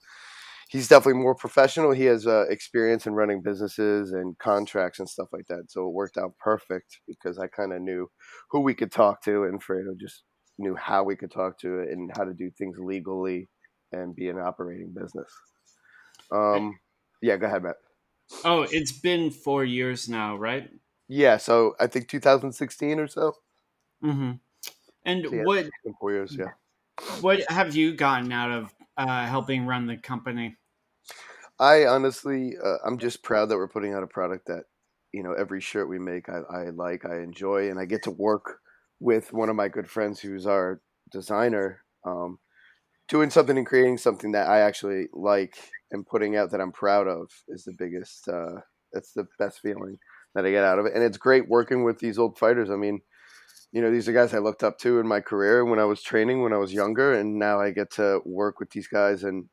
he's definitely more professional. He has uh, experience in running businesses and contracts and stuff like that. So it worked out perfect because I kind of knew who we could talk to, and Fredo just knew how we could talk to it and how to do things legally and be an operating business. Um, yeah, go ahead, Matt. Oh, it's been four years now, right? Yeah, so I think 2016 or so. Mm-hmm. And so yeah, what? Four years, yeah. What have you gotten out of uh, helping run the company? I honestly, uh, I'm just proud that we're putting out a product that you know every shirt we make I, I like I enjoy and I get to work with one of my good friends who's our designer um, doing something and creating something that I actually like and putting out that I'm proud of is the biggest uh, that's the best feeling that I get out of it. And it's great working with these old fighters. I mean you know these are guys I looked up to in my career when I was training when I was younger and now I get to work with these guys and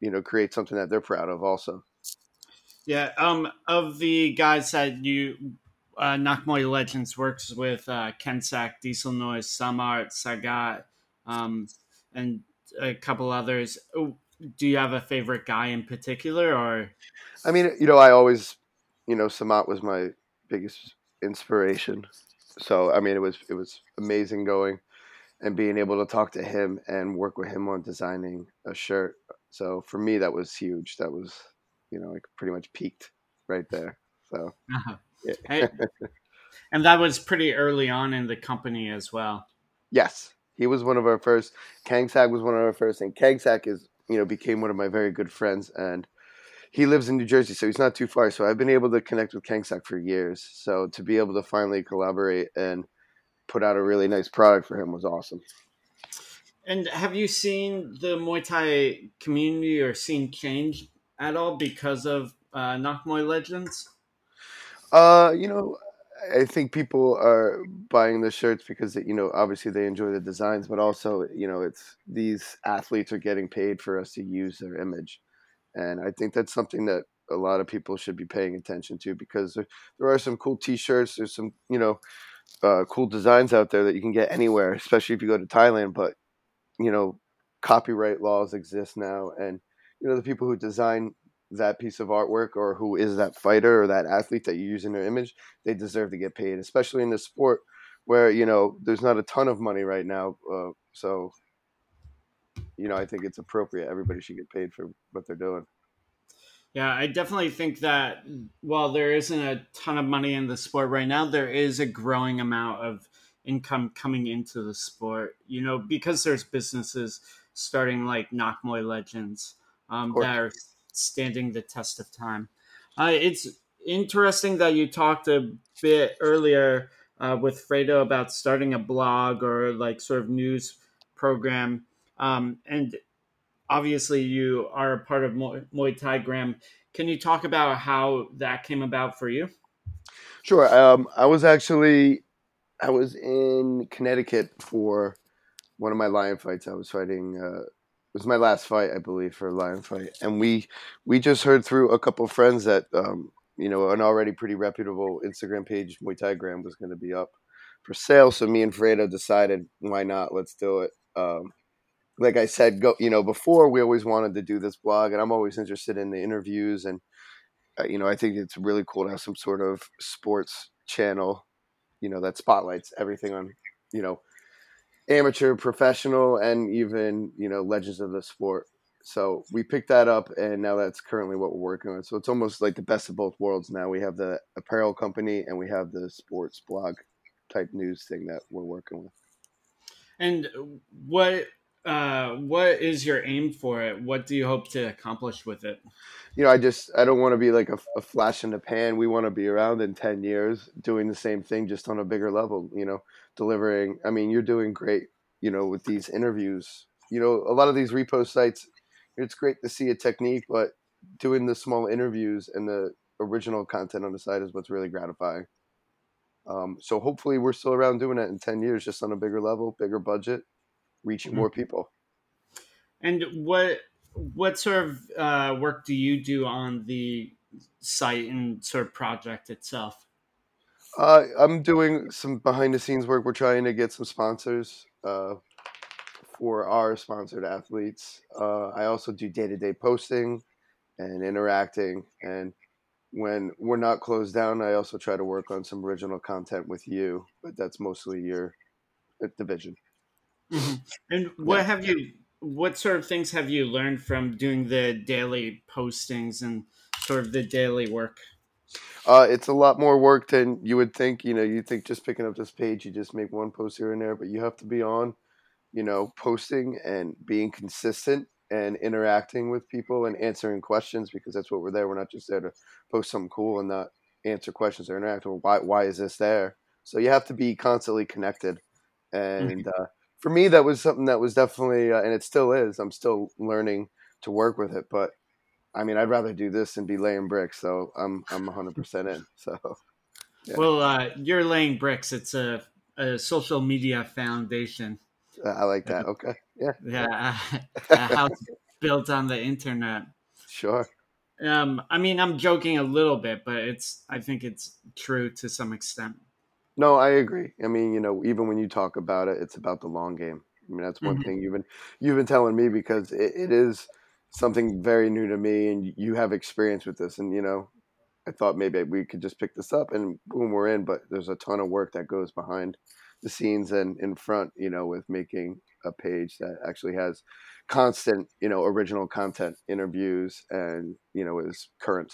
you know create something that they're proud of also. Yeah, um, of the guys that you uh, Nak Muay Legends works with uh, Kaensak, Diesel Noise, Samart, Sagat, um, and a couple others. Do you have a favorite guy in particular, or? I mean, you know, I always, you know, Samart was my biggest inspiration. So I mean, it was it was amazing going and being able to talk to him and work with him on designing a shirt. So for me, that was huge. That was you know, like pretty much peaked right there. So, uh-huh. yeah. and that was pretty early on in the company as well. Yes, he was one of our first. Kaensak was one of our first, and Kaensak is you know became one of my very good friends, and he lives in New Jersey, so he's not too far. So I've been able to connect with Kaensak for years. So to be able to finally collaborate and put out a really nice product for him was awesome. And have you seen the Muay Thai community or seen change at all because of uh, Nak Muay Legends? Uh, you know, I think people are buying the shirts because you know obviously they enjoy the designs, but also you know it's these athletes are getting paid for us to use their image, and I think that's something that a lot of people should be paying attention to because there, there are some cool T-shirts. There's some you know uh, cool designs out there that you can get anywhere, especially if you go to Thailand. But you know, copyright laws exist now, and you know the people who design that piece of artwork or who is that fighter or that athlete that you use in their image, they deserve to get paid, especially in this sport where you know there's not a ton of money right now. Uh, so, you know, I think it's appropriate. Everybody should get paid for what they're doing. Yeah, I definitely think that while there isn't a ton of money in the sport right now, there is a growing amount of income coming into the sport. You know, because there's businesses starting like Nak Muay Legends um, that are standing the test of time. Uh, it's interesting that you talked a bit earlier uh, with Fredo about starting a blog or like sort of news program. Um, and obviously, you are a part of Muay Thai Gram. Can you talk about how that came about for you? Sure. Um, I was actually I was in Connecticut for one of my lion fights. I was fighting uh, was my last fight, I believe, for a lion fight, and we we just heard through a couple friends that um, you know an already pretty reputable Instagram page, Muay Thai Gram, was going to be up for sale. So me and Fredo decided, why not? Let's do it. Um, like I said, go you know before we always wanted to do this blog, and I'm always interested in the interviews, and uh, you know I think it's really cool to have some sort of sports channel, you know that spotlights everything on you know amateur, professional, and even you know legends of the sport. So we picked that up, and now that's currently what we're working on. So it's almost like the best of both worlds. Now we have the apparel company, and we have the sports blog type news thing that we're working with. And what uh, what is your aim for it? What do you hope to accomplish with it? You know, I just I don't want to be like a, a flash in the pan. We want to be around in ten years doing the same thing, just on a bigger level. You know, delivering. I mean, you're doing great. You know, with these interviews. You know, a lot of these repost sites. It's great to see a technique, but doing the small interviews and the original content on the site is what's really gratifying. Um, so hopefully, we're still around doing it in ten years, just on a bigger level, bigger budget reaching mm-hmm. more people. And what what sort of uh, work do you do on the site and sort of project itself? Uh, I'm doing some behind the scenes work. We're trying to get some sponsors uh, for our sponsored athletes. Uh, I also do day to day posting and interacting. And when we're not closed down, I also try to work on some original content with you, but that's mostly your uh, division. Mm-hmm. And what yeah. have you? What sort of things have you learned from doing the daily postings and sort of the daily work? Uh, it's a lot more work than you would think. You know, you think just picking up this page, you just make one post here and there, but you have to be on, you know, posting and being consistent and interacting with people and answering questions because that's what we're there. We're not just there to post something cool and not answer questions or interact or why why is this there? So you have to be constantly connected, Mm-hmm. and uh, for me that was something that was definitely uh, and it still is. I'm still learning to work with it, but I mean I'd rather do this than be laying bricks. So I'm I'm 100 percent in. So Yeah. Well, uh, you're laying bricks. It's a, a social media foundation. uh, I like that. Okay, yeah, Yeah, a house built on the internet. sure. Um, I mean, I'm joking a little bit, but it's I think it's true to some extent. No, I agree. I mean, you know, even when you talk about it, it's about the long game. I mean, that's one Mhm. thing you've been you've been telling me because it, it is something very new to me, and you have experience with this. And you know, I thought maybe we could just pick this up and boom, we're in. But there's a ton of work that goes behind the scenes and in front. You know, with making a page that actually has constant, you know, original content, interviews, and you know, is current.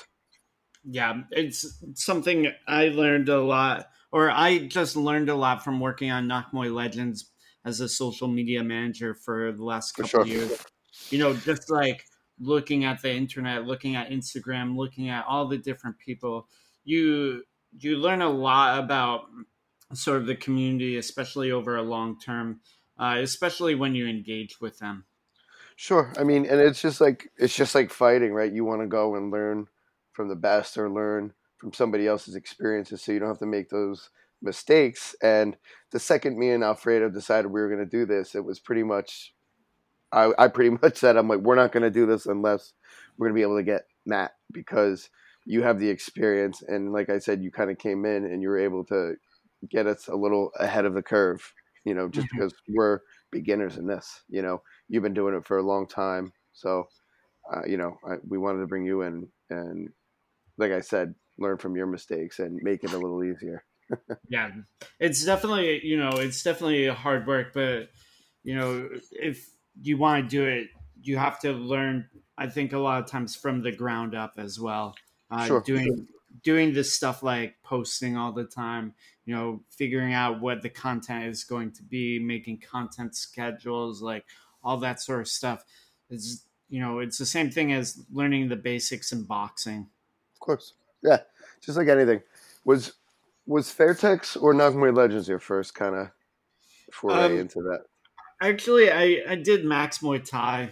Yeah, it's something I learned a lot, or I just learned a lot from working on Nak Muay Legends as a social media manager for the last For couple sure. years. You know, just like looking at the internet, looking at Instagram, looking at all the different people, you you learn a lot about sort of the community, especially over a long term, uh, especially when you engage with them. Sure. I mean, and it's just like it's just like fighting, right? You want to go and learn from the best or learn from somebody else's experiences so you don't have to make those mistakes. And the second me and Alfredo decided we were going to do this, it was pretty much I, I pretty much said I'm like we're not going to do this unless we're going to be able to get Matt because you have the experience and like I said you kind of came in and you were able to get us a little ahead of the curve, you know, just Mhm. because we're beginners in this, you know you've been doing it for a long time. So, uh, you know, I, we wanted to bring you in and, like I said, learn from your mistakes and make it a little easier. yeah it's definitely you know it's definitely hard work but you know if you want to do it you have to learn i think a lot of times from the ground up as well uh, Sure. doing doing this stuff like posting all the time you know figuring out what the content is going to be making content schedules like all that sort of stuff is you know it's the same thing as learning the basics in boxing Of course. Yeah. Just like anything. Was was Fairtex or Nak Muay Legends your first kind of foray Um, into that? Actually i i did max muay thai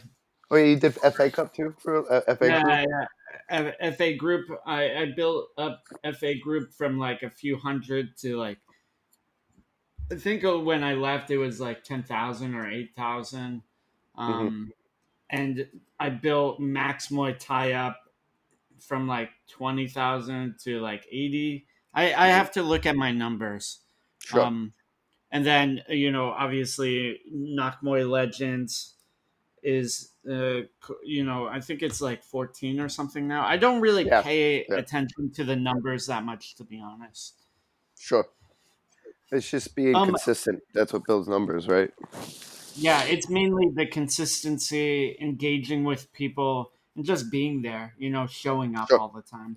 Oh, you did FA Cup too for uh, FA yeah, Cup? yeah. F- FA group. I, I built up FA group from like a few hundred to like. I think when I left, it was like ten thousand or eight thousand, um, and I built Max Muay Thai up from like twenty thousand to like eighty. I, I have to look at my numbers. Sure. Um, and then you know, obviously, Nak Muay Legends is uh, you know, I think it's like fourteen or something now. I don't really Yeah, pay yeah. attention to the numbers that much, to be honest. sure. It's just being Um, consistent. That's what builds numbers, right? Yeah, it's mainly the consistency, engaging with people, and just being there. You know, showing up Sure. all the time.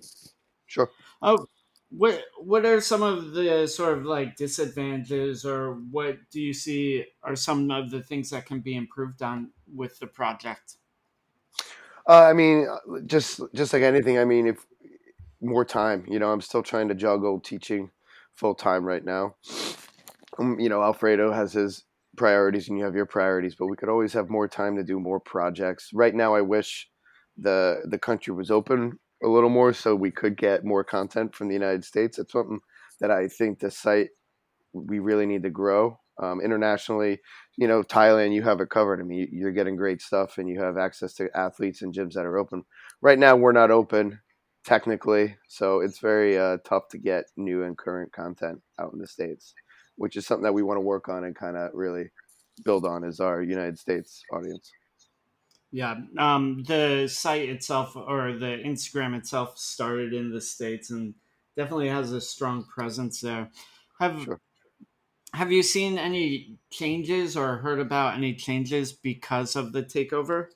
Sure. Oh, what what are some of the sort of like disadvantages, or what do you see are some of the things that can be improved on with the project? Uh, I mean, just just like anything. I mean, if more time, you know, I'm still trying to juggle teaching full time right now. Um, you know, Alfredo has his priorities, and you have your priorities, but we could always have more time to do more projects. Right now, I wish the the country was open a little more, so we could get more content from the United States. It's something that I think the site we really need to grow um, internationally. You know, Thailand, you have it covered. I mean, you're getting great stuff, and you have access to athletes and gyms that are open. Right now, we're not open technically, so it's very uh, tough to get new and current content out in the states, which is something that we want to work on and kind of really build on is our United States audience. Yeah, um, the site itself or the Instagram itself started in the states and definitely has a strong presence there. Have Sure. Have you seen any changes or heard about any changes because of the takeover?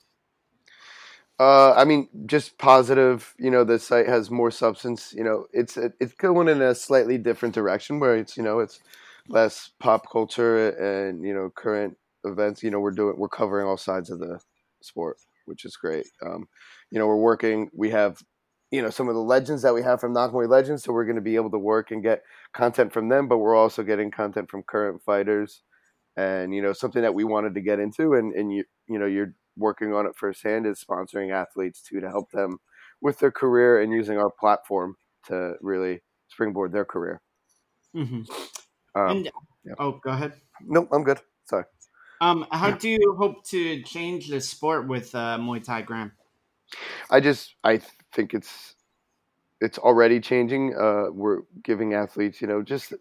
Uh, I mean, just positive. You know, the site has more substance. You know, it's it's going in a slightly different direction where it's you know it's less pop culture and you know current events. You know, we're doing we're covering all sides of the sport, which is great. Um, you know, we're working. We have you know some of the legends that we have from Nak Muay Legends. So we're going to be able to work and get content from them, but we're also getting content from current fighters, and you know something that we wanted to get into, and and you you know you're working on it firsthand is sponsoring athletes too to help them with their career and using our platform to really springboard their career. Mm-hmm. Um, and, yeah. Oh, go ahead. No, I'm good. Sorry. Um, how do you hope to change the sport with uh, Muay Thai, Gram? I just I think it's it's already changing. Uh, we're giving athletes, you know, just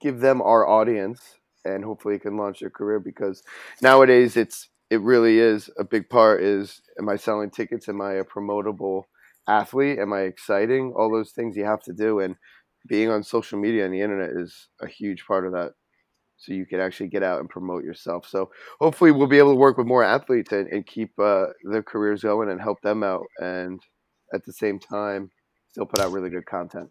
give them our audience, and hopefully it can launch their career. Because nowadays, it's it really is a big part. Is am I selling tickets? Am I a promotable athlete? Am I exciting? All those things you have to do, and being on social media and the internet is a huge part of that so you can actually get out and promote yourself. So hopefully we'll be able to work with more athletes and, and keep uh, their careers going and help them out, and at the same time still put out really good content.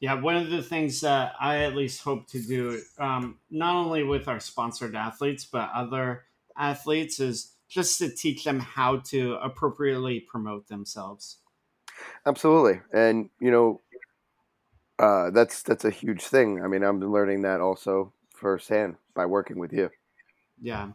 Yeah, one of the things that I at least hope to do, um, not only with our sponsored athletes but other athletes, is just to teach them how to appropriately promote themselves. Absolutely, and you know, uh, that's that's a huge thing. I mean, I'm learning that also firsthand by working with you. Yeah,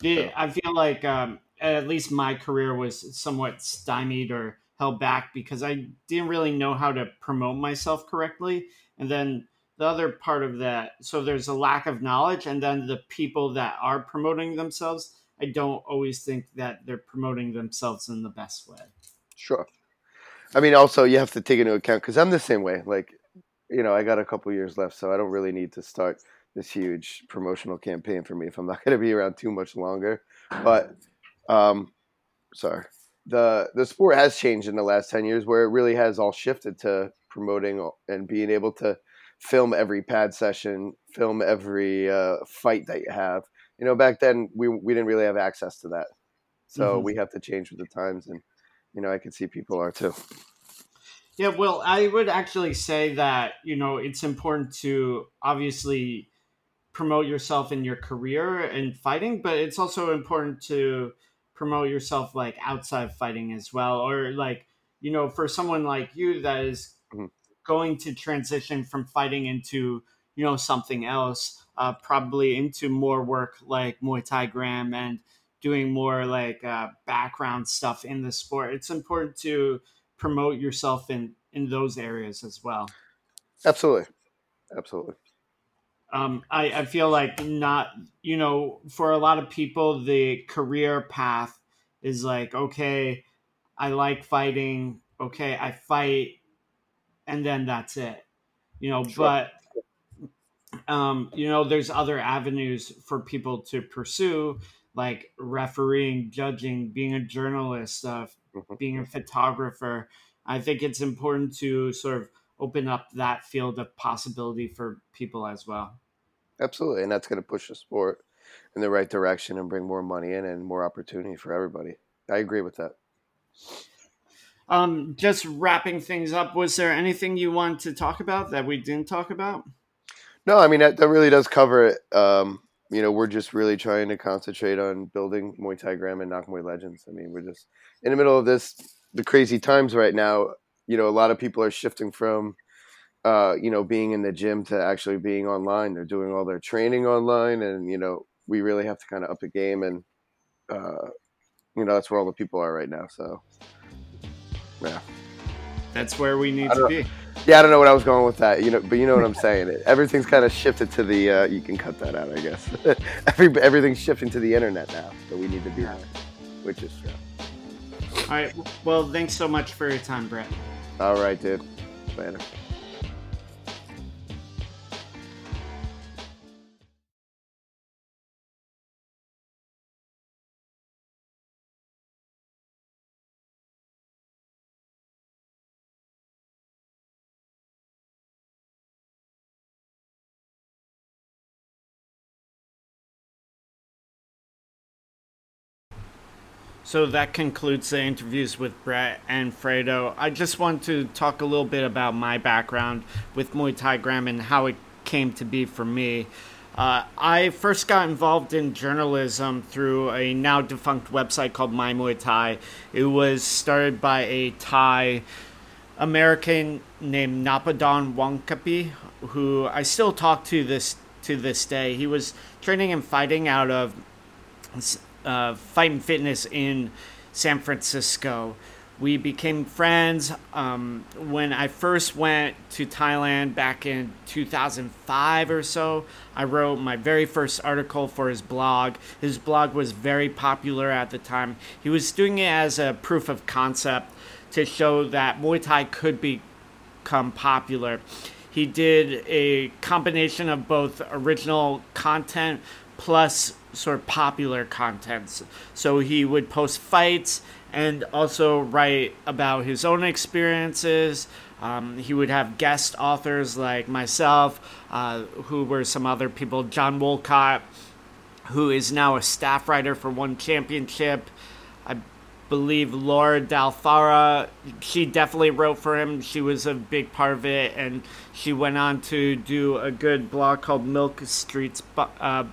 the, I feel like um, at least my career was somewhat stymied or held back because I didn't really know how to promote myself correctly, and then the other part of that, so there's a lack of knowledge, and then the people that are promoting themselves, I don't always think that they're promoting themselves in the best way. Sure. I mean, also you have to take into account because I'm the same way. Like, you know, I got a couple years left, so I don't really need to start this huge promotional campaign for me if I'm not going to be around too much longer. But um, sorry, the the sport has changed in the last ten years, where it really has all shifted to promoting and being able to film every pad session, film every uh, fight that you have. You know, back then we we didn't really have access to that, so mm-hmm. we have to change with the times, and you know, I can see people are too. Yeah, well, I would actually say that you know it's important to obviously promote yourself in your career and fighting, but it's also important to promote yourself like outside fighting as well, or like you know for someone like you that is mm-hmm. going to transition from fighting into you know something else, uh, probably into more work like Muay Thai Gram and doing more like uh, background stuff in the sport. It's important to promote yourself in in those areas as well. Absolutely, absolutely. Um, I, I feel like not, you know, for a lot of people, the career path is like, okay, I like fighting. Okay, I fight, and then that's it. You know, sure. but um, you know, there's other avenues for people to pursue, like refereeing, judging, being a journalist, uh, mm-hmm. being a photographer. I think it's important to sort of open up that field of possibility for people as well. Absolutely, and that's going to push the sport in the right direction and bring more money in and more opportunity for everybody. I agree with that. Um, just wrapping things up, was there anything you want to talk about that we didn't talk about? No, I mean that, that really does cover it. Um, you know, we're just really trying to concentrate on building Muay Thai Gram and Nak Muay Legends. I mean, we're just in the middle of this the crazy times right now. You know, a lot of people are shifting from uh, you know, being in the gym to actually being online. They're doing all their training online, and you know, we really have to kind of up the game, and uh, you know, that's where all the people are right now. So, yeah, that's where we need to be. Yeah, I don't know what I was going with that, you know, but you know what I'm saying. It, everything's kind of shifted to the. Uh, you can cut that out, I guess. Every everything's shifting to the internet now, so we need to be there, which is true. All right. Well, thanks so much for your time, Brett. All right, dude. Later. So that concludes the interviews with Brett and Fredo. I just want to talk a little bit about my background with Muay Thai Gram and how it came to be for me. Uh, I first got involved in journalism through a now defunct website called My Muay Thai. It was started by a Thai American named Napadon Wankapi, who I still talk to this to this day. He was training and fighting out of uh, Fight and Fitness in San Francisco. We became friends um, when I first went to Thailand back in 2005 or so. I wrote my very first article for his blog. His blog was very popular at the time. He was doing it as a proof of concept to show that Muay Thai could become popular. He did a combination of both original content plus sort of popular contents. So he would post fights and also write about his own experiences. Um, he would have guest authors like myself, uh, who were some other people, John Wolcott, who is now a staff writer for One Championship. I believe Laura Dalfara, she definitely wrote for him. She was a big part of it, and she went on to do a good blog called Milk Street's uh,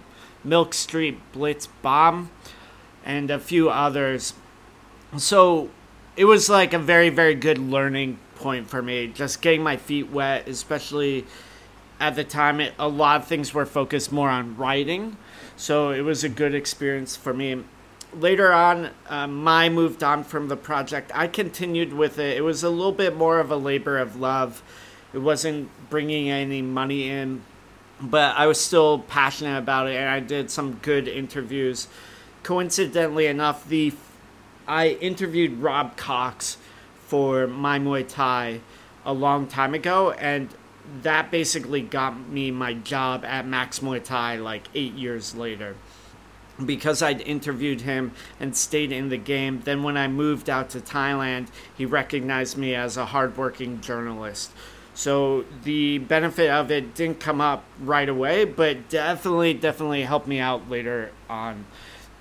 Milk Street Blitz Bomb, and a few others. So it was like a very very good learning point for me, just getting my feet wet, especially at the time. It, a lot of things were focused more on writing, so it was a good experience for me later on, uh, Mai moved on from the project. I continued with it. It was a little bit more of a labor of love. It wasn't bringing any money in, but I was still passionate about it, and I did some good interviews. Coincidentally enough, the I interviewed Rob Cox for My Muay Thai a long time ago, and that basically got me my job at Max Muay Thai like eight years later because I'd interviewed him and stayed in the game. Then, when I moved out to Thailand, he recognized me as a hardworking journalist. So, the benefit of it didn't come up right away, but definitely, definitely helped me out later on.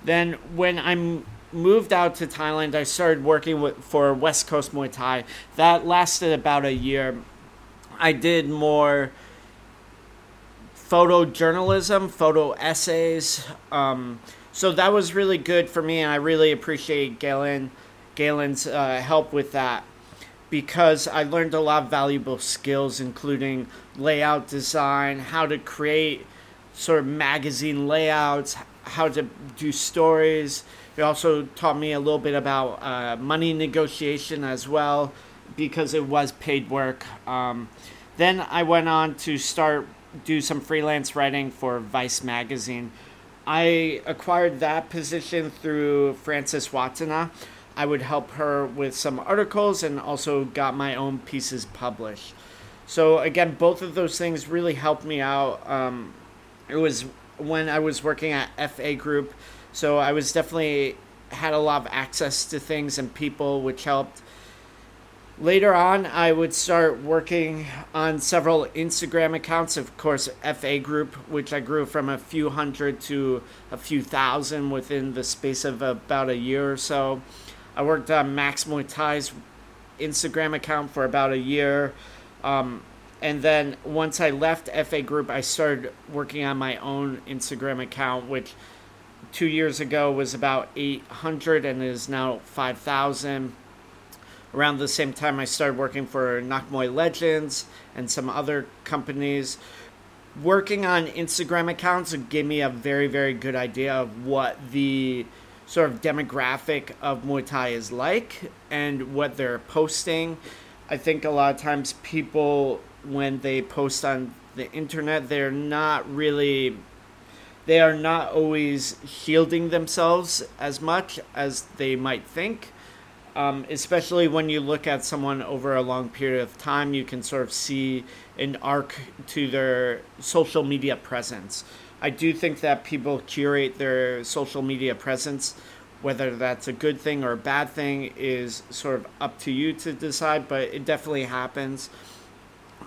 Then, when I moved out to Thailand, I started working with, for West Coast Muay Thai. That lasted about a year. I did more photojournalism, photo essays. Um, so that was really good for me, and I really appreciate Galen, Galen's uh, help with that because I learned a lot of valuable skills, including layout design, how to create sort of magazine layouts, how to do stories. It also taught me a little bit about uh, money negotiation as well because it was paid work. Um, then I went on to start do some freelance writing for Vice magazine. I acquired that position through Francis Watana. I would help her with some articles and also got my own pieces published. So again, both of those things really helped me out. Um, it was when I was working at FA Group, so I was definitely had a lot of access to things and people, which helped Later on, I would start working on several Instagram accounts, of course, FA Group, which I grew from a few hundred to a few thousand within the space of about a year or so. I worked on Max Muay Thai's Instagram account for about a year. Um, and then once I left FA Group, I started working on my own Instagram account, which two years ago was about 800 and is now 5,000 around the same time I started working for Nak Muay Legends and some other companies. Working on Instagram accounts gave me a very, very good idea of what the sort of demographic of Muay Thai is like and what they're posting. I think a lot of times people, when they post on the internet, they're not really they are not always shielding themselves as much as they might think um, especially when you look at someone over a long period of time, you can sort of see an arc to their social media presence. I do think that people curate their social media presence. Whether that's a good thing or a bad thing is sort of up to you to decide, but it definitely happens.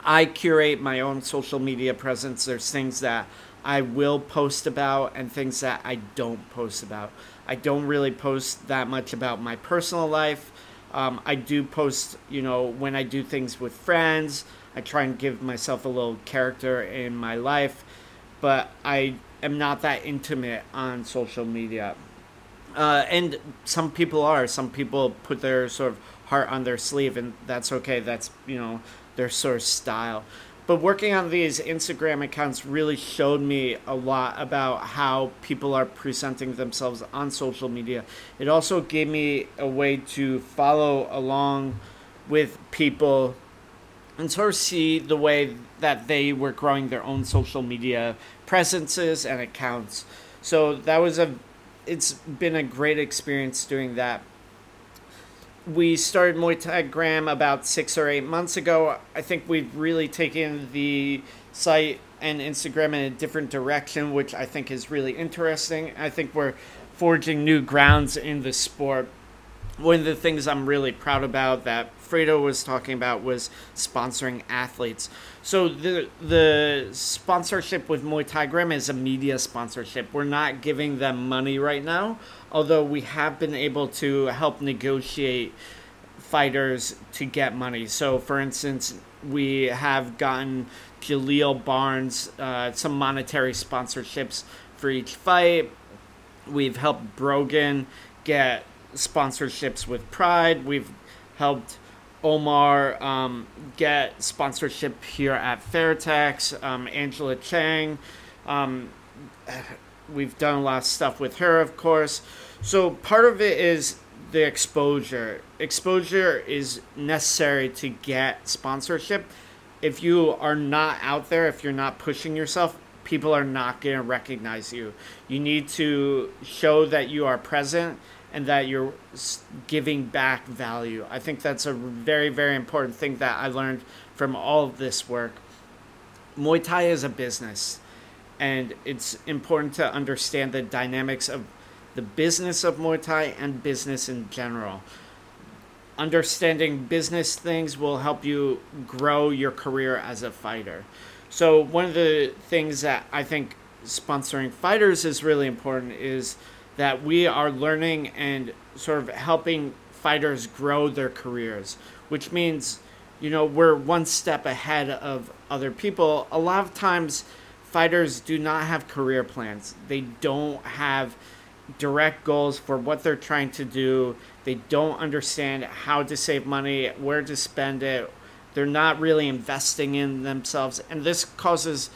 I curate my own social media presence. There's things that I will post about and things that I don't post about. I don't really post that much about my personal life. Um, I do post, you know, when I do things with friends. I try and give myself a little character in my life, but I am not that intimate on social media. Uh, and some people are. Some people put their sort of heart on their sleeve, and that's okay. That's you know their sort of style. But working on these Instagram accounts really showed me a lot about how people are presenting themselves on social media. It also gave me a way to follow along with people and sort of see the way that they were growing their own social media presences and accounts. So that was a it's been a great experience doing that. We started Muay Thai Gram about six or eight months ago. I think we've really taken the site and Instagram in a different direction, which I think is really interesting. I think we're forging new grounds in the sport. One of the things I'm really proud about that Fredo was talking about was sponsoring athletes. So the the sponsorship with Muay Thai Gram is a media sponsorship. We're not giving them money right now, although we have been able to help negotiate fighters to get money. So, for instance, we have gotten Jaleel Barnes uh, some monetary sponsorships for each fight. We've helped Brogan get sponsorships with Pride. We've helped Omar um, get sponsorship here at Fairtex. Um, Angela Chang, um, we've done a lot of stuff with her, of course. So part of it is the exposure. Exposure is necessary to get sponsorship. If you are not out there, if you're not pushing yourself, people are not going to recognize you. You need to show that you are present and that you're giving back value. I think that's a very, very important thing that I learned from all of this work. Muay Thai is a business, and it's important to understand the dynamics of the business of Muay Thai and business in general. Understanding business things will help you grow your career as a fighter. So, one of the things that I think sponsoring fighters is really important is that we are learning and sort of helping fighters grow their careers, which means, you know, we're one step ahead of other people. A lot of times, fighters do not have career plans, they don't have direct goals for what they're trying to do. They don't understand how to save money, where to spend it. They're not really investing in themselves. And this causes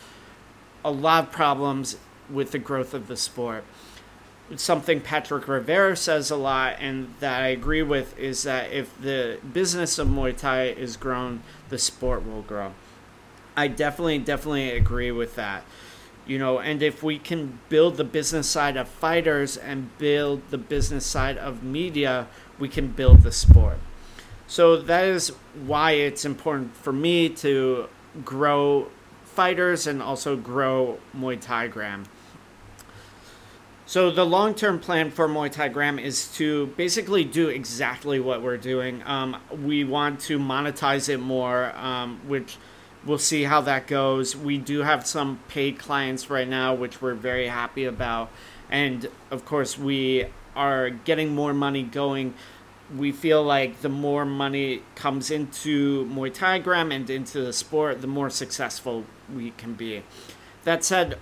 a lot of problems with the growth of the sport something Patrick Rivera says a lot and that I agree with is that if the business of Muay Thai is grown, the sport will grow. I definitely, definitely agree with that. You know, and if we can build the business side of fighters and build the business side of media, we can build the sport. So that is why it's important for me to grow fighters and also grow Muay Thai Gram. So the long-term plan for Muay Thai Gram is to basically do exactly what we're doing. Um, we want to monetize it more, um, which we'll see how that goes. We do have some paid clients right now, which we're very happy about, and of course we are getting more money going. We feel like the more money comes into Muay Thai Gram and into the sport, the more successful we can be. That said,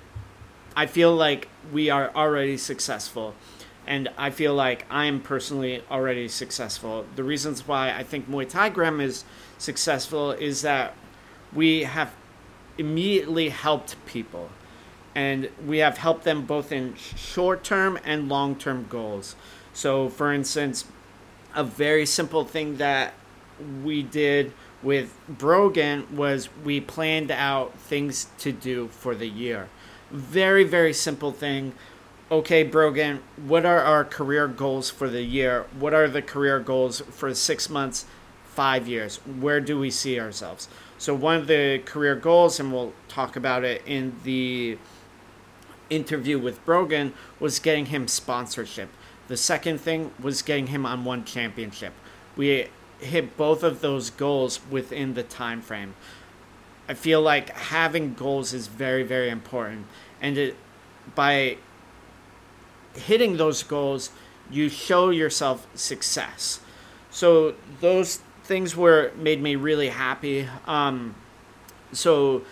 I feel like we are already successful. And I feel like I'm personally already successful. The reasons why I think Muay Thai Gram is successful is that we have immediately helped people. And we have helped them both in short term and long term goals. So, for instance, a very simple thing that we did with Brogan was we planned out things to do for the year. Very, very simple thing. Okay, Brogan, what are our career goals for the year? What are the career goals for six months, five years? Where do we see ourselves? So, one of the career goals, and we'll talk about it in the interview with Brogan, was getting him sponsorship. The second thing was getting him on one championship. We hit both of those goals within the time frame. I feel like having goals is very, very important. And it, by hitting those goals, you show yourself success. So those things were made me really happy. Um, so,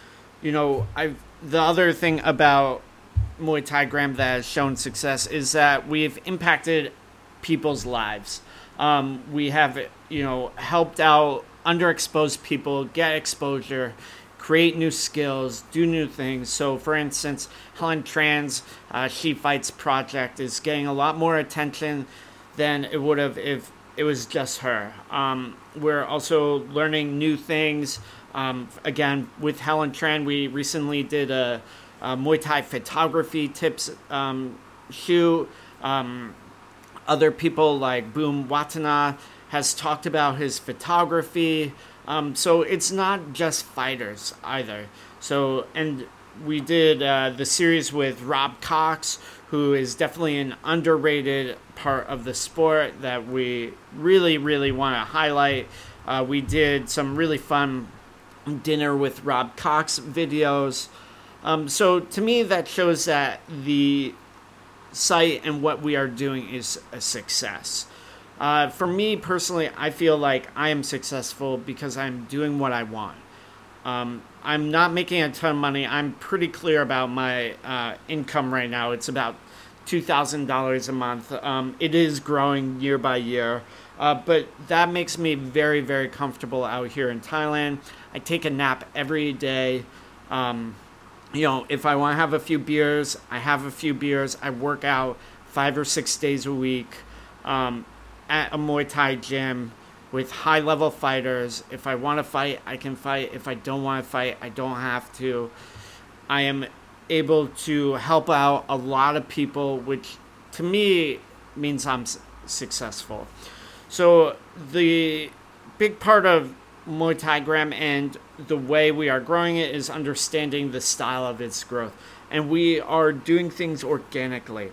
you know, I the other thing about Muay Thai Gram that has shown success is that we've impacted people's lives. Um, we have, you know, helped out underexposed people get exposure, create new skills, do new things. So, for instance, Helen Tran's uh, She Fights project is getting a lot more attention than it would have if it was just her. Um, we're also learning new things. Um, again, with Helen Tran, we recently did a, a Muay Thai photography tips um, shoot. Um, other people like Boom Watana has talked about his photography. Um, so it's not just fighters either. So, and we did uh, the series with Rob Cox, who is definitely an underrated part of the sport that we really, really want to highlight. Uh, we did some really fun dinner with Rob Cox videos. Um, so to me, that shows that the site and what we are doing is a success. Uh, for me personally, I feel like I am successful because I'm doing what I want. Um, I'm not making a ton of money. I'm pretty clear about my uh, income right now. It's about $2,000 a month. Um, it is growing year by year. Uh, but that makes me very, very comfortable out here in Thailand. I take a nap every day. Um, you know, if I want to have a few beers, I have a few beers. I work out five or six days a week um, at a Muay Thai gym with high level fighters. If I want to fight, I can fight. If I don't want to fight, I don't have to. I am able to help out a lot of people, which to me means I'm successful. So the big part of Muay Thai Gram and the way we are growing it is understanding the style of its growth. And we are doing things organically,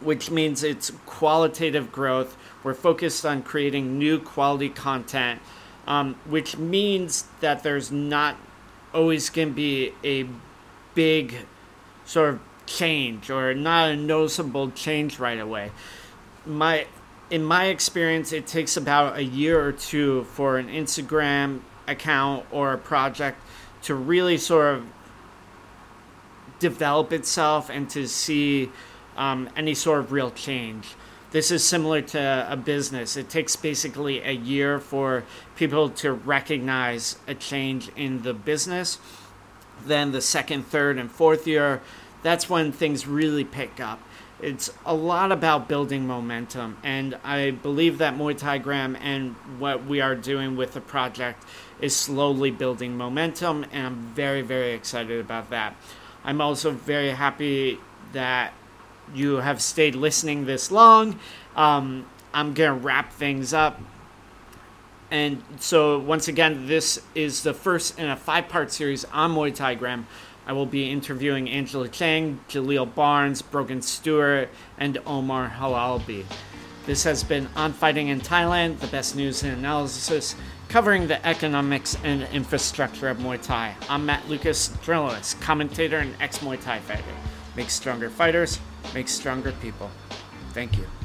which means it's qualitative growth. We're focused on creating new quality content, um, which means that there's not always going to be a big sort of change or not a noticeable change right away. My in my experience, it takes about a year or two for an Instagram account or a project to really sort of develop itself and to see um, any sort of real change. This is similar to a business. It takes basically a year for people to recognize a change in the business. Then the second, third, and fourth year, that's when things really pick up it's a lot about building momentum and i believe that muay thai gram and what we are doing with the project is slowly building momentum and i'm very very excited about that i'm also very happy that you have stayed listening this long um, i'm gonna wrap things up and so once again this is the first in a five part series on muay thai gram I will be interviewing Angela Chang, Jaleel Barnes, Brogan Stewart, and Omar Halalbi. This has been On Fighting in Thailand, the best news and analysis covering the economics and infrastructure of Muay Thai. I'm Matt Lucas, journalist, commentator, and ex Muay Thai fighter. Make stronger fighters, make stronger people. Thank you.